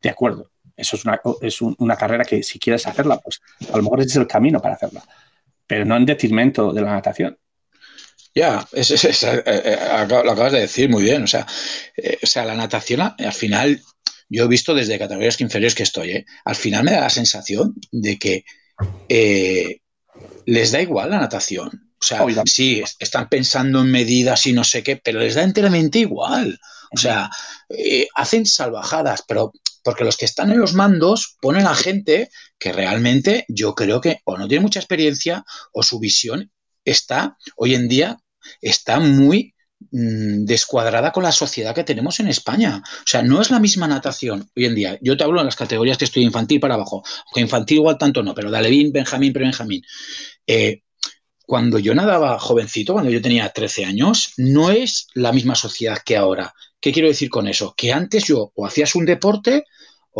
A: De acuerdo, eso es una, es una carrera que si quieres hacerla, pues a lo mejor ese es el camino para hacerla pero no en detrimento de la natación.
B: Ya, es, eh, eh, lo acabas de decir muy bien. O sea, eh, o sea la natación al final yo he visto desde categorías inferiores que estoy, ¿eh? al final me da la sensación de que eh, les da igual la natación. O sea, sí, están pensando en medidas y no sé qué, pero les da enteramente igual. O sea, eh, hacen salvajadas, pero porque los que están en los mandos ponen a gente que realmente yo creo que o no tiene mucha experiencia o su visión está hoy en día está muy mm, descuadrada con la sociedad que tenemos en España. O sea, no es la misma natación hoy en día. Yo te hablo en las categorías que estoy infantil para abajo, aunque infantil igual tanto no, pero de Alevín, Benjamín, pre-Benjamín. Eh, cuando yo nadaba jovencito, cuando yo tenía 13 años, no es la misma sociedad que ahora. ¿Qué quiero decir con eso? Que antes yo o hacías un deporte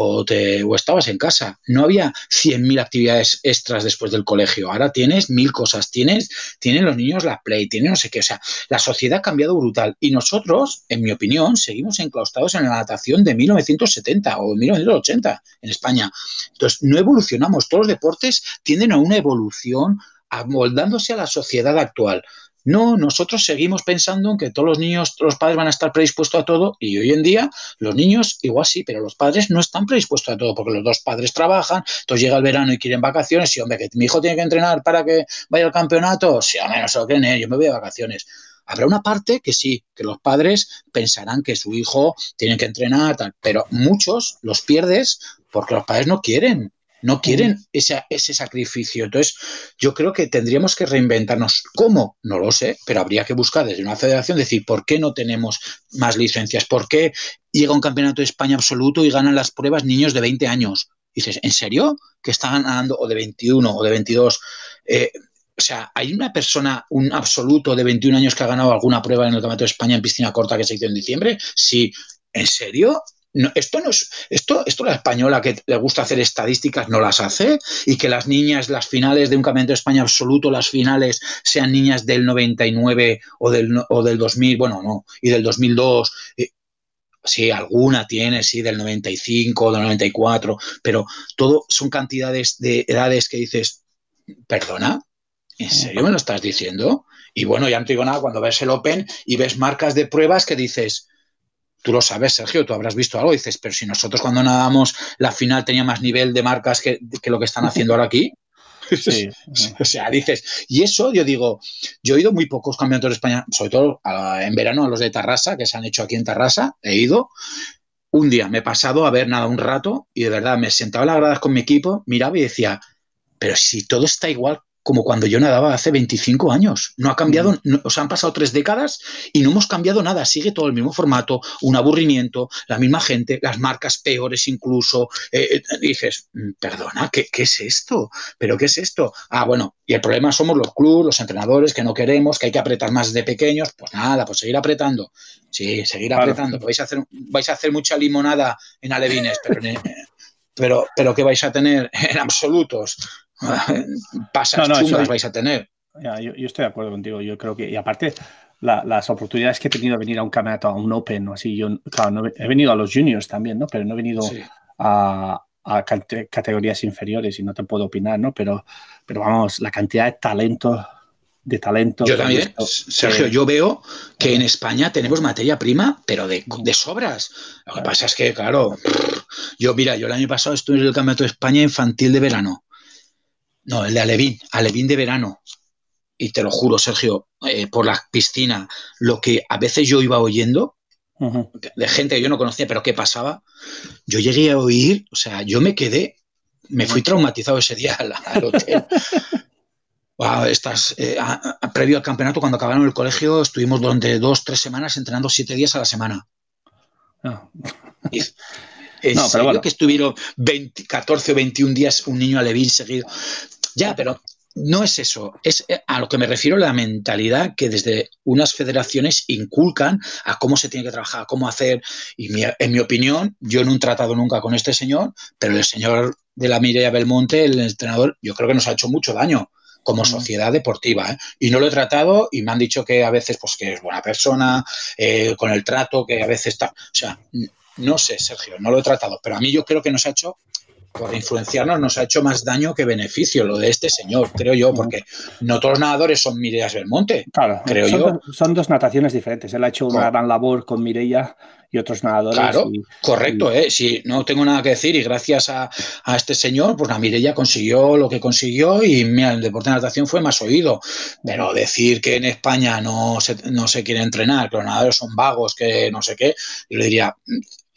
B: o, te, o estabas en casa. No había 100.000 actividades extras después del colegio. Ahora tienes mil cosas. Tienes, tienen los niños la play, tienen no sé qué. O sea, la sociedad ha cambiado brutal. Y nosotros, en mi opinión, seguimos enclaustrados en la natación de 1970 o 1980 en España. Entonces, no evolucionamos. Todos los deportes tienden a una evolución amoldándose a la sociedad actual. No, nosotros seguimos pensando en que todos los niños, los padres van a estar predispuestos a todo y hoy en día los niños igual sí, pero los padres no están predispuestos a todo porque los dos padres trabajan, entonces llega el verano y quieren vacaciones y hombre, que mi hijo tiene que entrenar para que vaya al campeonato, sí, hombre, no sé qué, yo me voy de vacaciones. Habrá una parte que sí, que los padres pensarán que su hijo tiene que entrenar, tal, pero muchos los pierdes porque los padres no quieren. No quieren ese, ese sacrificio. Entonces, yo creo que tendríamos que reinventarnos. ¿Cómo? No lo sé, pero habría que buscar desde una federación decir, ¿por qué no tenemos más licencias? ¿Por qué llega un campeonato de España absoluto y ganan las pruebas niños de 20 años? dices, ¿en serio? Que están ganando, o de 21 o de 22. Eh, o sea, ¿hay una persona, un absoluto de 21 años que ha ganado alguna prueba en el Campeonato de España en piscina corta que se hizo en diciembre? Sí. ¿En serio? Esto no es, esto, esto la española que le gusta hacer estadísticas no las hace y que las niñas, las finales de un campeonato de España absoluto, las finales sean niñas del 99 o del, o del 2000, bueno, no, y del 2002. Eh, sí, alguna tiene, sí, del 95, del 94, pero todo son cantidades de edades que dices, perdona, ¿en serio me lo estás diciendo? Y bueno, ya no te digo nada cuando ves el Open y ves marcas de pruebas que dices, Tú lo sabes, Sergio, tú habrás visto algo. dices, pero si nosotros cuando nadamos la final tenía más nivel de marcas que, lo que están haciendo ahora aquí. [LAUGHS] Sí. o sea, dices, y eso yo digo, yo he ido muy pocos campeonatos de España, sobre todo en verano a los de Tarrasa, que se han hecho aquí en Tarrasa, he ido. Un día me he pasado a ver nada un rato y de verdad me sentaba en las gradas con mi equipo, miraba y decía, pero si todo está igual como cuando yo nadaba hace 25 años. No ha cambiado, o sea, han pasado tres décadas y no hemos cambiado nada. Sigue todo el mismo formato, un aburrimiento, la misma gente, las marcas peores incluso. Eh, eh, dices, mm, perdona, ¿qué, es esto? ¿Pero qué es esto? Ah, bueno, y el problema somos los clubes, los entrenadores, que no queremos, que hay que apretar más de pequeños. Pues nada, pues seguir apretando. Sí, seguir apretando. Vais a, hacer, vais a hacer mucha limonada en alevines, pero, [LAUGHS] pero, pero ¿qué vais a tener en absolutos? [LAUGHS] pasas no, vais a tener.
A: yo, estoy de acuerdo contigo. Yo creo que, y aparte, las oportunidades que he tenido de venir a un campeonato, a un Open o así, yo, claro, he venido a los juniors también, ¿no? Pero no he venido a, categorías inferiores y no te puedo opinar, ¿no? Pero, pero vamos, la cantidad de talento de talento.
B: Yo también, Sergio, yo veo que en España tenemos materia prima, pero de, de, sobras. Lo que pasa es que, claro, yo, mira, yo el año pasado estuve en el Campeonato de España infantil de verano. No, el de Alevín, Alevín de verano. Y te lo juro, Sergio, eh, por la piscina, lo que a veces yo iba oyendo, de gente que yo no conocía, pero qué pasaba, yo llegué a oír, o sea, yo me quedé, me fui traumatizado ese día al, hotel. [LAUGHS] wow, estas, eh, previo al campeonato, cuando acabaron el colegio, estuvimos durante dos, tres semanas entrenando siete días a la semana. Ah. [LAUGHS] no, pero bueno. que estuvieron 14 o 21 días un niño alevín seguido. Ya, pero no es eso. Es eh, a lo que me refiero la mentalidad que desde unas federaciones inculcan a cómo se tiene que trabajar, cómo hacer. Y en mi opinión, yo no he tratado nunca con este señor, pero el señor de la Mireia Belmonte, el entrenador, yo creo que nos ha hecho mucho daño como mm. sociedad deportiva. ¿eh? Y no lo he tratado y me han dicho que a veces pues que es buena persona, eh, con el trato, que a veces está... O sea, no sé, Sergio, no lo he tratado, pero a mí yo creo que nos ha hecho por influenciarnos nos ha hecho más daño que beneficio lo de este señor, creo yo, porque no todos los nadadores son Mireia Belmonte.
A: Claro,
B: creo
A: son,
B: yo.
A: Dos, son dos nataciones diferentes. Él ha hecho una gran labor con Mireia y otros nadadores.
B: Claro,
A: y,
B: correcto, y... ¿eh? Sí, no tengo nada que decir y gracias a, a este señor, pues la Mireia consiguió lo que consiguió y mira, el deporte de natación fue más oído. Pero decir que en España no se, no se quiere entrenar, que los nadadores son vagos, que no sé qué, yo le diría,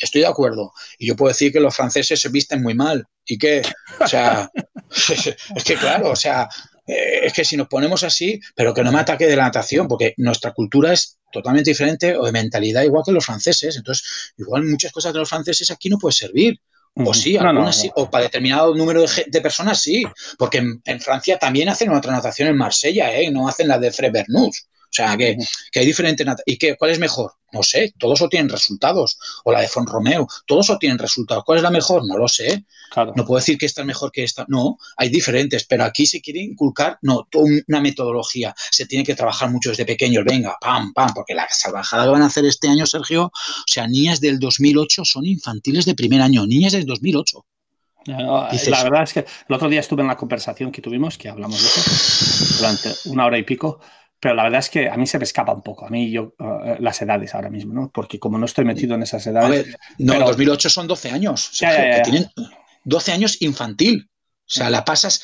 B: estoy de acuerdo. Y yo puedo decir que los franceses se visten muy mal. ¿Y qué? O sea, [LAUGHS] es que claro, o sea, eh, es que si nos ponemos así, pero que no me ataque de la natación, porque nuestra cultura es totalmente diferente o de mentalidad igual que los franceses. Entonces, igual muchas cosas de los franceses aquí no puede servir. O sí,
A: No, no,
B: sí, o para determinado número de, de personas sí, porque en, en Francia también hacen otra natación en Marsella, ¿eh? no hacen la de Fred-Bernous. O sea, que, que hay diferentes ¿Y qué, cuál es mejor? No sé, todos obtienen resultados. O la de Font Romeo, todos obtienen resultados. ¿Cuál es la mejor? No lo sé.
A: Claro.
B: No puedo decir que esta es mejor que esta. No, hay diferentes, pero aquí se quiere inculcar, no, una metodología. Se tiene que trabajar mucho desde pequeños. Venga, pam, pam, porque la salvajada que van a hacer este año, Sergio, o sea, niñas del 2008 son infantiles de primer año, niñas del 2008.
A: No,
B: Dices-
A: la verdad es que el otro día estuve en la conversación que tuvimos, que hablamos de eso, durante una hora y pico, pero la verdad es que a mí se me escapa un poco, a mí yo, uh, las edades ahora mismo, ¿no? Porque como no estoy metido en esas
B: A
A: edades,
B: ver, no,
A: Pero-
B: 2008 son 12 años,
A: ya, ya,
B: que tienen 12 años infantil. O sea, la pasas.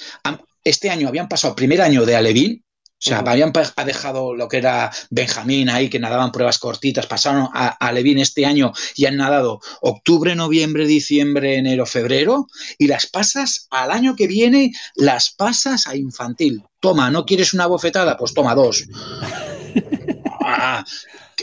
B: Este año habían pasado primer año de Alevín, o sea, habían ha dejado lo que era Benjamín ahí, que nadaban pruebas cortitas, pasaron a, a Alevín este año y han nadado octubre, noviembre, diciembre, enero, febrero, y las pasas al año que viene, las pasas a infantil. Toma, ¿no quieres una bofetada? Pues toma dos. [LAUGHS] Ah,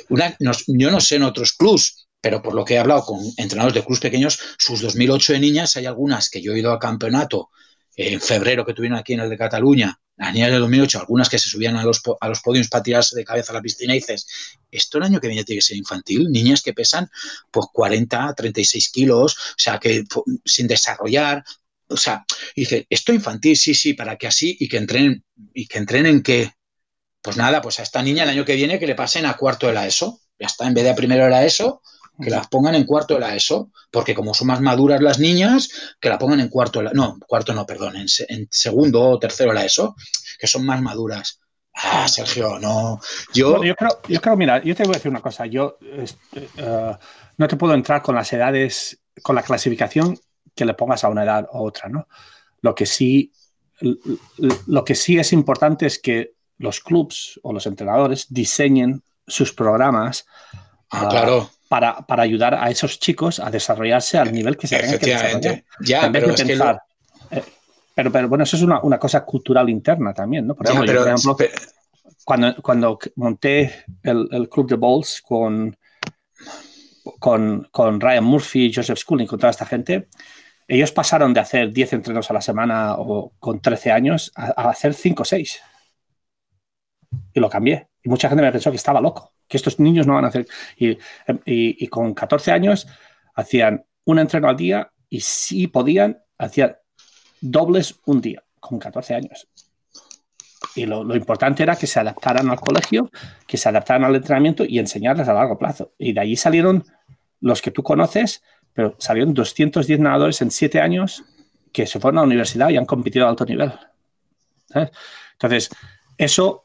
B: una- yo no sé en otros clubs, pero por lo que he hablado con entrenadores de clubs pequeños, sus 2008 de niñas, hay algunas que yo he ido a campeonato en febrero que tuvieron aquí en el de Cataluña, las niñas de 2008, algunas que se subían a los, a los podios para tirarse de cabeza a la piscina y dices, esto el año que viene tiene que ser infantil, niñas que pesan pues 40, 36 kilos, o sea, que sin desarrollar, o sea, dice, esto infantil, sí, sí, para que así y que entrenen, y que entrenen qué, pues nada, pues a esta niña el año que viene que le pasen a cuarto de la ESO. Ya está, en vez de a primero de la ESO, que las pongan en cuarto de la ESO. Porque como son más maduras las niñas, que la pongan en cuarto de la... No, cuarto no, perdón, en, se- en segundo o tercero de la ESO, que son más maduras. Ah, Sergio, no. Yo...
A: Bueno, yo, creo, yo creo, mira, yo te voy a decir una cosa. Yo este, uh, no te puedo entrar con las edades, con la clasificación que le pongas a una edad u otra, ¿no? Lo que sí, lo que sí es importante es que los clubs o los entrenadores diseñen sus programas
B: ah, claro.
A: Para, para, ayudar a esos chicos a desarrollarse al nivel que se tenga que desarrollar.
B: Ya,
A: en vez
B: pero
A: de
B: es
A: pensar,
B: que lo...
A: eh, pero, pero, bueno, eso es una, una, cosa cultural interna también, ¿no? Por ejemplo,
B: ya, pero,
A: yo, por ejemplo
B: pero...
A: cuando, cuando monté el, el, club de bowls con, con, con Ryan Murphy, Joseph Schooling, con toda esta gente, ellos pasaron de hacer 10 entrenos a la semana o con 13 años a, a hacer 5 o 6. Y lo cambié. Y mucha gente me pensó que estaba loco, que estos niños no van a hacer. Y, con 14 años hacían un entreno al día y si podían, hacían dobles un día, con 14 años. Y lo, importante era que se adaptaran al colegio, que se adaptaran al entrenamiento y enseñarles a largo plazo. Y de allí salieron los que tú conoces, pero salieron 210 nadadores en 7 años que se fueron a la universidad y han competido a alto nivel. ¿sabes? Entonces, eso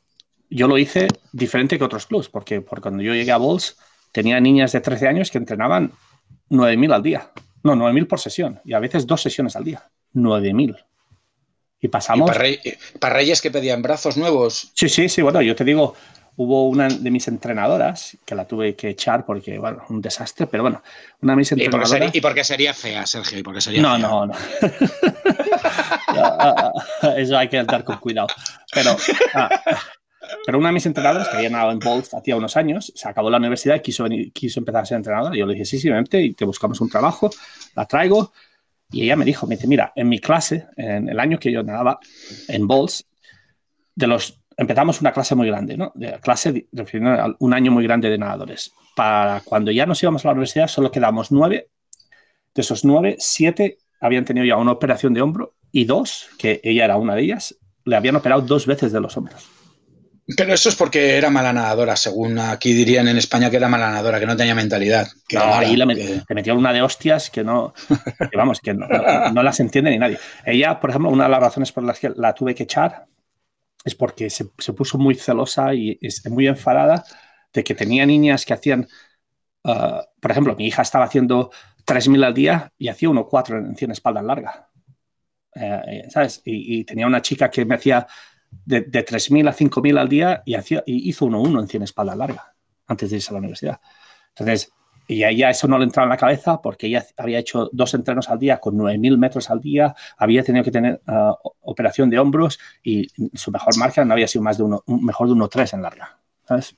A: yo lo hice diferente que otros clubs, porque, porque cuando yo llegué a Bulls tenía niñas de 13 años que entrenaban 9.000 al día. No, 9.000 por sesión. Y a veces dos sesiones al día. 9.000. Y pasamos...
B: ¿Y para, rey, para, Reyes que pedían brazos nuevos?
A: Sí, sí, sí. Bueno, yo te digo, hubo una de mis entrenadoras que la tuve que echar porque, bueno, un desastre, pero bueno, una de mis entrenadoras...
B: ¿Y porque sería, y porque sería fea, Sergio? ¿Y porque sería
A: no,
B: fea?
A: no, no, [LAUGHS] no. Eso hay que andar con cuidado. Pero... Ah, pero una de mis entrenadoras, que había nadado en Bolt hacía unos años, se acabó la universidad y quiso, venir, quiso empezar a ser entrenadora. Yo le dije, sí, sí, vente y te buscamos un trabajo, la traigo. Y ella me dijo, me dice, mira, en mi clase, en el año que yo nadaba en Bolts, de los, empezamos una clase muy grande, ¿no? De clase, refiriendo a un año muy grande de nadadores. Para cuando ya nos íbamos a la universidad, solo quedamos nueve. De esos nueve, siete habían tenido ya una operación de hombro y dos, que ella era una de ellas, le habían operado dos veces de los hombros.
B: Pero eso es porque era mala nadadora, según aquí dirían en España que era mala nadadora, que no tenía mentalidad. Que
A: No, ahí le,
B: que-
A: met- le metieron una de hostias que no, que vamos, que no, las entiende ni nadie. Ella, por ejemplo, una de las razones por las que la tuve que echar es porque se, se puso muy celosa y es muy enfadada de que tenía niñas que hacían, ah, por ejemplo, mi hija estaba haciendo 3.000 al día y hacía 1,4 en 100 espaldas largas. Eh, eh, ¿Sabes? Y, y tenía una chica que me hacía de, de 3.000 a 5.000 al día y, hacía, y hizo 1,1 en 100 espaldas largas antes de irse a la universidad. Entonces, y a ella eso no le entraba en la cabeza porque ella había hecho dos entrenos al día con 9.000 metros al día, había tenido que tener ah, operación de hombros y su mejor marca no había sido más de uno, un- mejor de 1.3 en larga. ¿sabes?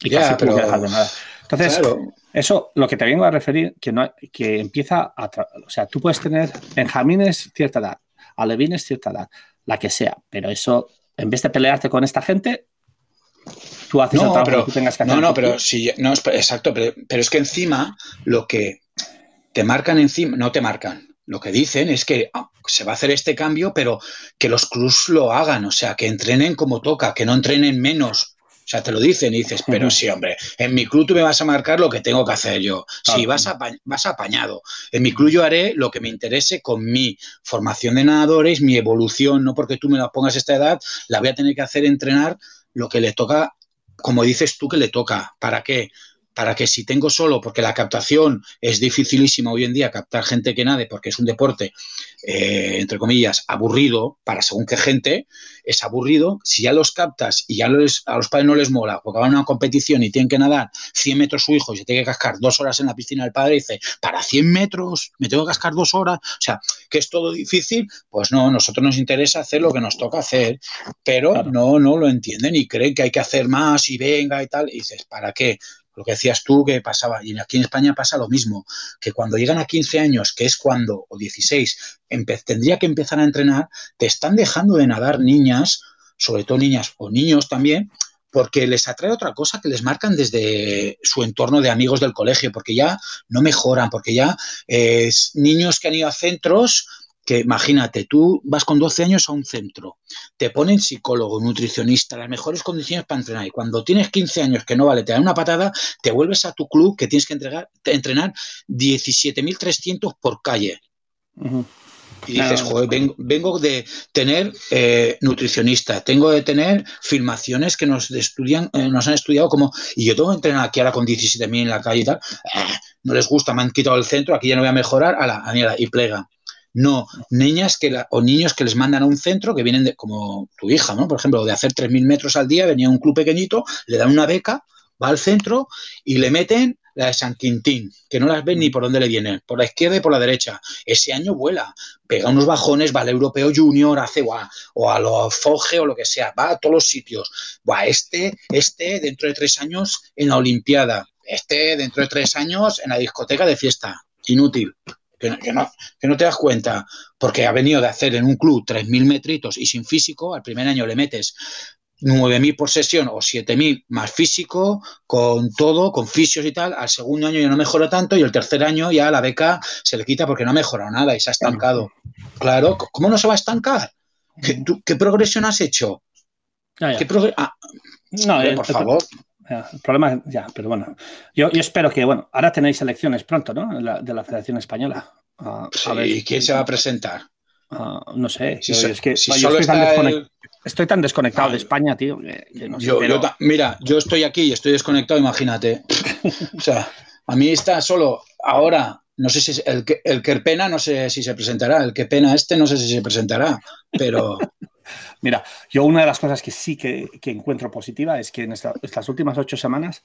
A: Y
B: Ya,
A: casi
B: pero-
A: dejar de nadar. Entonces,
B: Claro.
A: eso lo que te vengo a referir, que, no, que empieza a... O sea, tú puedes tener benjamines cierta edad, alevines cierta edad, la que sea, pero eso, en vez de pelearte con esta gente, tú haces el
B: No,
A: trabajo
B: pero,
A: que tú tengas que hacer.
B: no, no, pero sí, no, es- exacto, pero, pero es que encima lo que te marcan encima, no te marcan. Lo que dicen es que ah, se va a hacer este cambio, pero que los clubs lo hagan, o sea, que entrenen como toca, que no entrenen menos. O sea, te lo dicen y dices, pero sí, hombre, en mi club tú me vas a marcar lo que tengo que hacer yo. Sí,
A: Claro.
B: vas, apa- vas apañado. En mi club yo haré lo que me interese con mi formación de nadadores, mi evolución, no porque tú me la pongas a esta edad, la voy a tener que hacer entrenar lo que le toca, como dices tú que le toca. ¿Para qué? Para que si tengo solo, porque la captación es dificilísima hoy en día, captar gente que nade, porque es un deporte, eh, entre comillas, aburrido, para según qué gente, es aburrido. Si ya los captas y ya les- a los padres no les mola, porque van a una competición y tienen que nadar 100 metros su hijo y se tiene que cascar dos horas en la piscina del padre, dice, para 100 metros me tengo que cascar dos horas. O sea, que es todo difícil, pues no, nosotros nos interesa hacer lo que nos toca hacer, pero
A: Claro.
B: no, no lo entienden y creen que hay que hacer más y venga y tal. Y dices, ¿para qué? Lo que decías tú que pasaba, y aquí en España pasa lo mismo, que cuando llegan a 15 años, que es cuando, o 16, empe- tendría que empezar a entrenar, te están dejando de nadar niñas, sobre todo niñas o niños también, porque les atrae otra cosa que les marcan desde su entorno de amigos del colegio, porque ya no mejoran, porque ya eh, es niños que han ido a centros que imagínate, tú vas con 12 años a un centro, te ponen psicólogo, nutricionista, las mejores condiciones para entrenar. Y cuando tienes 15 años que no vale, te dan una patada, te vuelves a tu club que tienes que entregar, te- entrenar 17.300 por calle. Y dices,
A: Claro.
B: joder, vengo, vengo de tener eh, nutricionista, tengo de tener filmaciones que nos estudian, eh, nos han estudiado como, y yo tengo que entrenar aquí ahora con 17.000 en la calle y tal, eh, no les gusta, me han quitado el centro, aquí ya no voy a mejorar, a la y plega. No, niñas que la- o niños que les mandan a un centro que vienen de, como tu hija, ¿no? Por ejemplo, de hacer 3.000 metros al día, venía a un club pequeñito, le dan una beca, va al centro y le meten la de San Quintín, que no las ven ni por dónde le vienen, por la izquierda y por la derecha. Ese año vuela, pega unos bajones, va al Europeo Junior, hace guau, o a los Foge o lo que sea, va a todos los sitios. Buah, este, este dentro de tres años en la Olimpiada, este dentro de tres años en la discoteca de fiesta. Inútil. Que no, que no, que no te das cuenta, porque ha venido de hacer en un club 3.000 metritos y sin físico, al primer año le metes 9.000 por sesión o 7.000 más físico, con todo, con fisios y tal. Al segundo año ya no mejora tanto y el tercer año ya la beca se le quita porque no ha mejorado nada y se ha estancado. Claro, ¿cómo no se va a estancar? ¿Qué, tú- qué progresión has hecho? ¿Qué progre- ah,
A: No, el-
B: por favor.
A: Ya, el problema, ya, pero bueno. Yo, yo espero que, bueno, ahora tenéis elecciones pronto, ¿no? La- de la Federación Española. Ah, a ver,
B: ¿Y quién se va a presentar?
A: ah, no sé.
B: Si
A: yo-
B: so-
A: es que
B: si
A: yo
B: solo
A: estoy, tan
B: el-
A: estoy tan desconectado de España, tío, que, que no sé,
B: Yo,
A: pero-
B: mira, yo estoy aquí y estoy desconectado, imagínate. o sea, a mí está solo ahora, no sé si es el que el Kerpena, no sé si se presentará, el que pena este, no sé si se presentará, pero
A: Mira, yo una de las cosas que sí que, que encuentro positiva es que en esta- estas últimas ocho semanas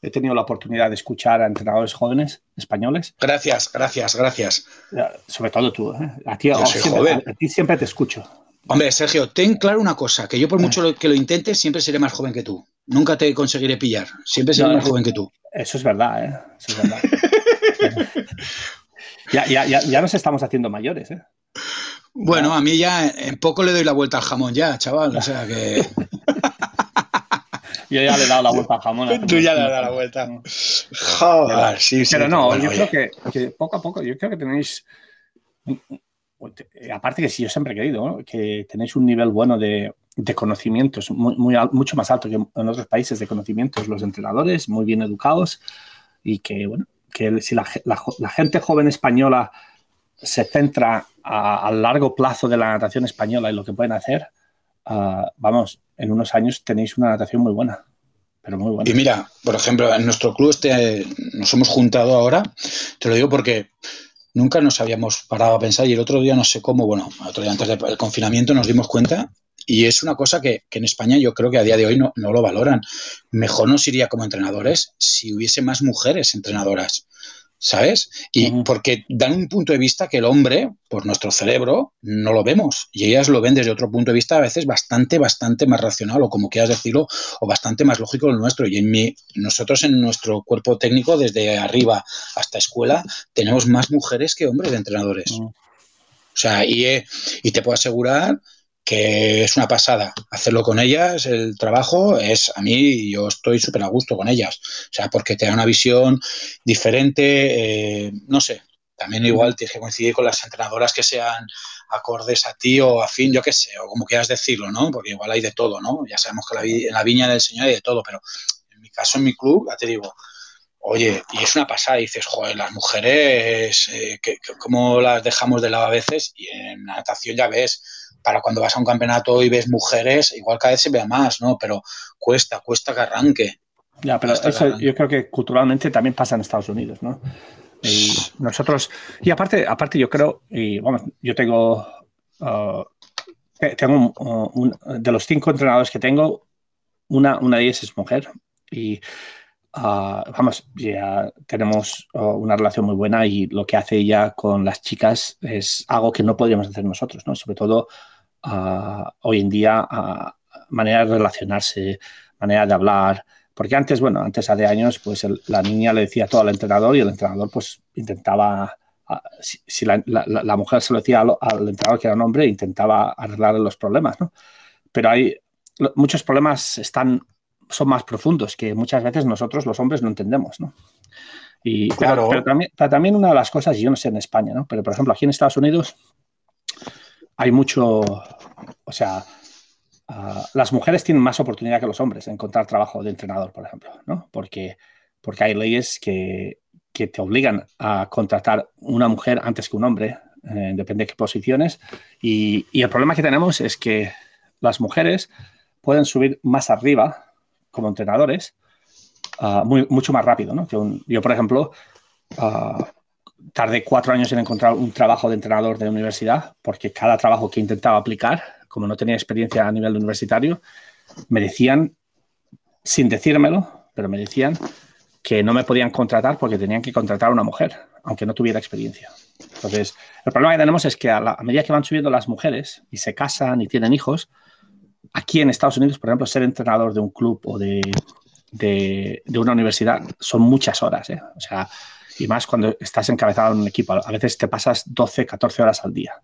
A: he tenido la oportunidad de escuchar a entrenadores jóvenes españoles,
B: gracias, gracias, gracias.
A: eh, sobre todo tú. ¿eh? A, ti, siempre,
B: joven.
A: a- a ti siempre te escucho.
B: Hombre, Sergio, ten claro una cosa, que yo por mucho lo- que lo intentes, siempre seré más joven que tú. Nunca te conseguiré pillar, siempre seré
A: No,
B: más joven que tú.
A: Eso es verdad, ¿eh? Eso es verdad. [LAUGHS] ya, ya, ya, ya nos estamos haciendo mayores, ¿eh?
B: Bueno, a mí ya en poco le doy la vuelta al jamón ya, chaval, o sea que [LAUGHS]
A: Yo ya le he dado la vuelta al jamón.
B: Tú ya le has dado la vuelta. Joder, sí, sí.
A: Pero no,
B: bueno,
A: yo
B: oye.
A: creo que, que poco a poco, yo creo que tenéis aparte que sí, yo siempre he querido que tenéis un nivel bueno de, conocimientos, muy, mucho más alto que en otros países de conocimientos, los entrenadores, muy bien educados y que, bueno, que si la, gente joven española se centra a, largo plazo de la natación española y lo que pueden hacer, ah, vamos, en unos años tenéis una natación muy buena. Pero muy buena.
B: Y mira, por ejemplo, en nuestro club este, nos hemos juntado ahora, te lo digo porque nunca nos habíamos parado a pensar y el otro día no sé cómo, bueno, otro día antes del confinamiento nos dimos cuenta y es una cosa que, en España yo creo que a día de hoy no, no, lo valoran. Mejor nos iría como entrenadores si hubiese más mujeres entrenadoras. ¿Sabes? Y porque dan un punto de vista que el hombre, por nuestro cerebro, no lo vemos. Y ellas lo ven desde otro punto de vista a veces bastante, bastante más racional o como quieras decirlo, o bastante más lógico que el nuestro. Y en mi, nosotros en nuestro cuerpo técnico, desde arriba hasta escuela, tenemos más mujeres que hombres de entrenadores. O sea, y, y te puedo asegurar que es una pasada. Hacerlo con ellas, el trabajo, es a mí, yo estoy súper a gusto con ellas. O sea, porque te da una visión diferente, eh, no sé. También igual tienes que coincidir con las entrenadoras que sean acordes a ti o a fin, yo qué sé, o como quieras decirlo, ¿no? Porque igual hay de todo, ¿no? Ya sabemos que la en la viña del Señor hay de todo, pero en mi caso, en mi club, ya te digo, oye, y es una pasada, y dices, joder, las mujeres, eh, ¿cómo las dejamos de lado a veces? Y en natación ya ves, para cuando vas a un campeonato y ves mujeres, igual cada vez se vea más, ¿no? Pero cuesta, cuesta que arranque.
A: Ya, pero eso yo creo que culturalmente también pasa en Estados Unidos, ¿no? Y nosotros, y aparte, aparte yo creo, y vamos, yo tengo, uh, tengo de los cinco entrenadores que tengo, una, una de ellas es mujer. Y uh, vamos, ya tenemos uh, una relación muy buena y lo que hace ella con las chicas es algo que no podríamos hacer nosotros, ¿no? Sobre todo hoy en día manera de relacionarse, manera de hablar. Porque antes, bueno, antes hace años, pues la niña le decía todo al entrenador y el entrenador pues intentaba, si, la, mujer se lo decía al, entrenador que era un hombre, intentaba arreglar los problemas, ¿no? Pero hay muchos problemas están, son más profundos que muchas veces nosotros los hombres no entendemos, ¿no? Y, claro. pero, también, pero, también, una de las cosas, yo no sé en España, ¿no? Pero por ejemplo, aquí en Estados Unidos hay mucho, o sea, ah, las mujeres tienen más oportunidad que los hombres en encontrar trabajo de entrenador, por ejemplo, ¿no? Porque, porque hay leyes que, que te obligan a contratar una mujer antes que un hombre, eh, depende de qué posiciones. Y, y, el problema que tenemos es que las mujeres pueden subir más arriba como entrenadores muy, mucho más rápido, ¿no? Que yo, por ejemplo, uh, tardé cuatro años en encontrar un trabajo de entrenador de universidad, porque cada trabajo que intentaba aplicar, como no tenía experiencia a nivel universitario, me decían, sin decírmelo, pero me decían que no me podían contratar porque tenían que contratar a una mujer, aunque no tuviera experiencia. Entonces, el problema que tenemos es que a, medida que van subiendo las mujeres y se casan y tienen hijos, aquí en Estados Unidos, por ejemplo, ser entrenador de un club o de, de, una universidad son muchas horas. ¿eh? O sea, y más cuando estás encabezado en un equipo. A veces te pasas 12, 14 horas al día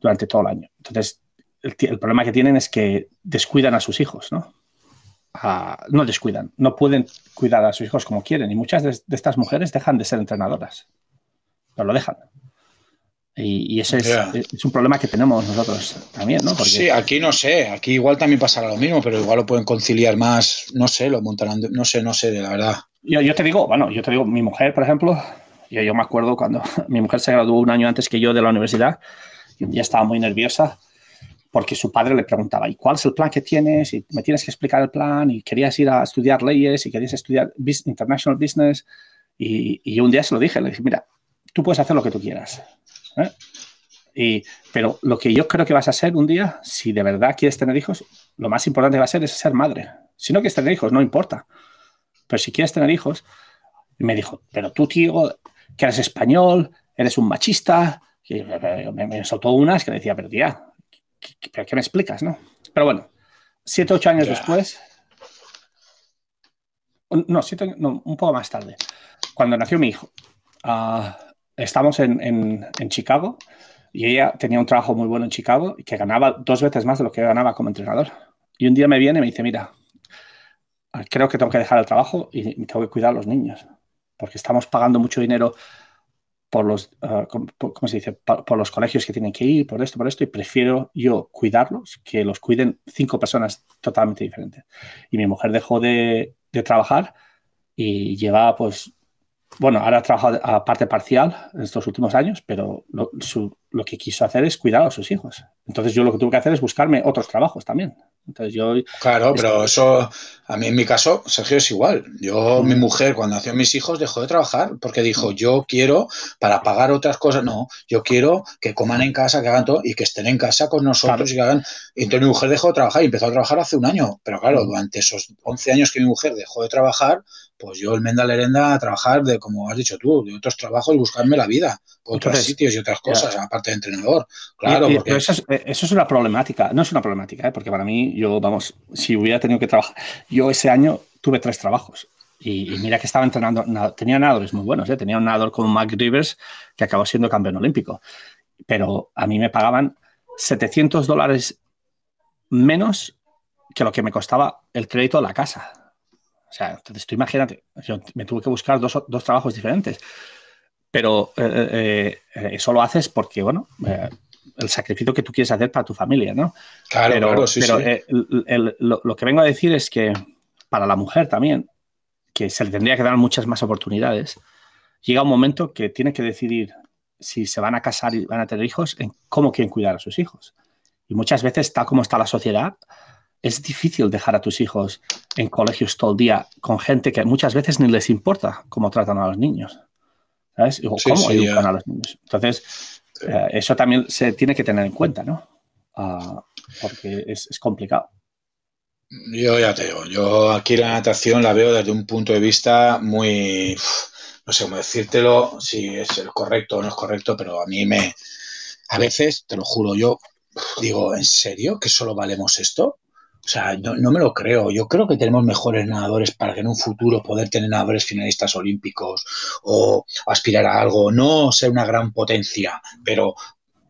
A: durante todo el año. Entonces, el, problema que tienen es que descuidan a sus hijos, ¿no? No descuidan, no pueden cuidar a sus hijos como quieren. Y muchas de, estas mujeres dejan de ser entrenadoras. No lo dejan. Y, ese es, un problema que tenemos nosotros también, ¿no?
B: Sí, aquí no sé, aquí igual también pasará lo mismo, pero igual lo pueden conciliar más, no sé, lo montarán, no sé, no sé, de la verdad.
A: Yo, te digo, bueno, yo te digo, mi mujer, por ejemplo, yo, yo me acuerdo cuando [LAUGHS] mi mujer se graduó un año antes que yo de la universidad y un día estaba muy nerviosa porque su padre le preguntaba, ¿y cuál es el plan que tienes? Y me tienes que explicar el plan y querías ir a estudiar leyes y querías estudiar international business. Y, y un día se lo dije, le dije, mira, tú puedes hacer lo que tú quieras. ¿Eh? Y, pero lo que yo creo que vas a ser un día, si de verdad quieres tener hijos, lo más importante va a ser es ser madre. Si no quieres tener hijos, no importa pero si quieres tener hijos, me dijo, pero tú, tío, que eres español, eres un machista, y me, soltó unas que decía, pero tía, ¿qué, qué me explicas, no? Pero bueno, siete, ocho años después, no, siete, no, un poco más tarde, cuando nació mi hijo, uh, estamos en, en, Chicago y ella tenía un trabajo muy bueno en Chicago y que ganaba dos veces más de lo que ganaba como entrenador. Y un día me viene y me dice, mira, creo que tengo que dejar el trabajo y tengo que cuidar a los niños, porque estamos pagando mucho dinero por los, ah, ¿cómo se dice? Por, los colegios que tienen que ir, por esto, por esto, y prefiero yo cuidarlos que los cuiden cinco personas totalmente diferentes. Y mi mujer dejó de, de trabajar y lleva, pues, bueno, ahora ha trabajado a parte parcial en estos últimos años, pero lo, lo que quiso hacer es cuidar a sus hijos. Entonces yo lo que tuve que hacer es buscarme otros trabajos también. Entonces yo...
B: Claro, pero eso, a mí en mi caso, Sergio, es igual. Yo, mi mujer, cuando nació mis hijos, dejó de trabajar porque dijo, yo quiero, para pagar otras cosas, no, yo quiero que coman en casa, que hagan todo y que estén en casa con nosotros y que hagan... entonces mi mujer dejó de trabajar y empezó a trabajar hace un año. Pero claro, durante esos 11 años que mi mujer dejó de trabajar, pues yo el Menda Lerenda a trabajar de, como has dicho tú, de otros trabajos buscarme la vida, por otros sitios y otras cosas, aparte de entrenador. Claro, porque...
A: eso, es, eso, es, una problemática, no es una problemática, ¿eh? porque para mí, yo, vamos, si hubiera tenido que trabajar, yo ese año tuve tres trabajos. Y, mira que estaba entrenando, tenía nadadores muy buenos, ¿eh? tenía un nadador como Mike Rivers que acabó siendo campeón olímpico, pero a mí me pagaban 700 dólares menos que lo que me costaba el crédito de la casa. O sea, entonces tú imagínate, yo me tuve que buscar dos, dos trabajos diferentes, pero eh, eh, eh, eso lo haces porque, bueno, el sacrificio que tú quieres hacer para tu familia, ¿no?
B: Claro,
A: pero,
B: claro, sí,
A: pero lo, lo, que vengo a decir es que para la mujer también, que se le tendría que dar muchas más oportunidades, llega un momento que tiene que decidir si se van a casar y van a tener hijos, en cómo quieren cuidar a sus hijos. Y muchas veces, tal como está la sociedad, es difícil dejar a tus hijos en colegios todo el día con gente que muchas veces ni les importa cómo tratan a los niños. ¿Sabes? O cómo educan a los niños. Entonces, eh, eso también se tiene que tener en cuenta, ¿no? Ah, porque es, complicado.
B: Yo ya te digo, yo aquí la natación la veo desde un punto de vista muy, no sé cómo decírtelo, si es el correcto o no es correcto, pero a mí me, a veces, te lo juro, yo digo, ¿en serio que solo valemos esto? O sea, no, me lo creo. Yo creo que tenemos mejores nadadores para que en un futuro poder tener nadadores finalistas olímpicos o aspirar a algo. No ser una gran potencia, pero